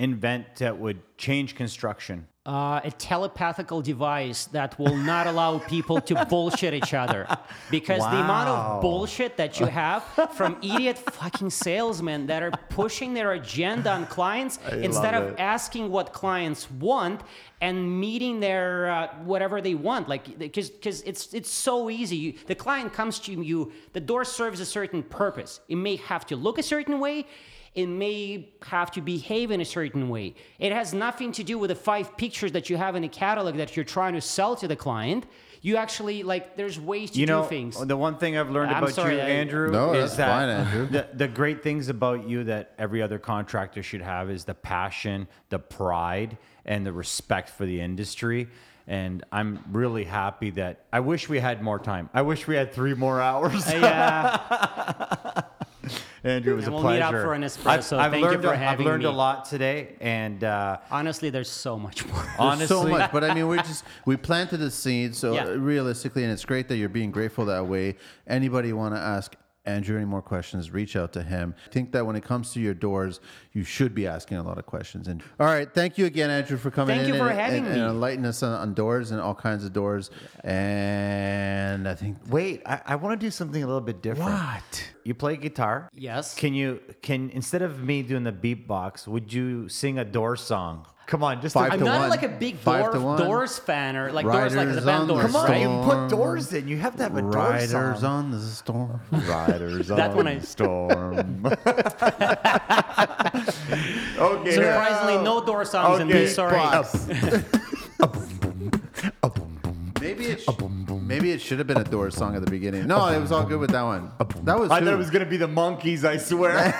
invent that would change construction. uh, a telepathical device that will not allow people to [laughs] bullshit each other. Because the amount of bullshit that you have [laughs] from idiot fucking salesmen that are pushing their agenda on clients instead of it. asking what clients want and meeting their uh, whatever they want. Like because because it's it's so easy. You, the client comes to you the door serves a certain purpose. It may have to look a certain way it may have to behave in a certain way. It has nothing to do with the five pictures that you have in the catalog that you're trying to sell to the client. You actually like there's ways to You do know, things. the one thing I've learned I'm about sorry, you, I- Andrew, No, is that fine, Andrew. The, the great things about you that every other contractor should have is the passion, the pride, and the respect for the industry. And I'm really happy that I wish we had more time. I wish we had three more hours. Uh, yeah, [laughs] [laughs] Andrew, it was And a we'll meet pleasure. up for an espresso. I've, I've Thank you learned, for a- having I've learned a lot today, and uh, honestly, there's so much more. [laughs] Honestly, so much, but I mean, we just we planted the seed. So Yeah. realistically, and it's great that you're being grateful that way. Anybody want to ask Andrew any more questions? Reach out to him. I think that when it comes to your doors, you should be asking a lot of questions. And all right, thank you again, Andrew, for coming Thank in you for and, having and, me. and enlightening us on, on doors and all kinds of doors. And I think wait, I, I want to do something a little bit different. what? You play guitar? Yes. Can you can instead of me doing the beatbox, would you sing a door song? Come on, just Five to, I'm to not one. like a big Five to Doors, one. Doors fan or like Doors like the Riders band on the Doors. Come on, right? you storm. put doors in. You have to have a door Riders song. on the storm. Riders [laughs] That on one I- the storm. [laughs] okay. Surprisingly, no door songs in Okay, this. Sorry. box. Maybe it, sh- maybe it should have been a Doors song at the beginning. No, it was all good with that one. That was I two. thought it was gonna be the monkeys. I swear. [laughs]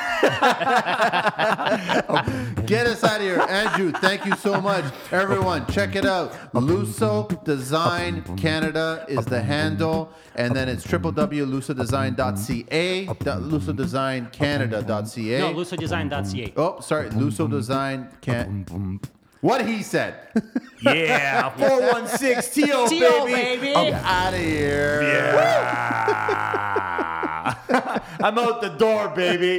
Get us out of here, Andrew. Thank you so much, everyone. Check it out. Lusso Design Canada is the handle, and then it's www.lussodesign.ca, lussodesign.canada.ca. No, lussodesign.ca. Oh, sorry, Lusso Design can. What he said. [laughs] yeah, [laughs] four one six to T.O., baby. baby. I'm out of here. Yeah. [laughs] I'm out the door, baby.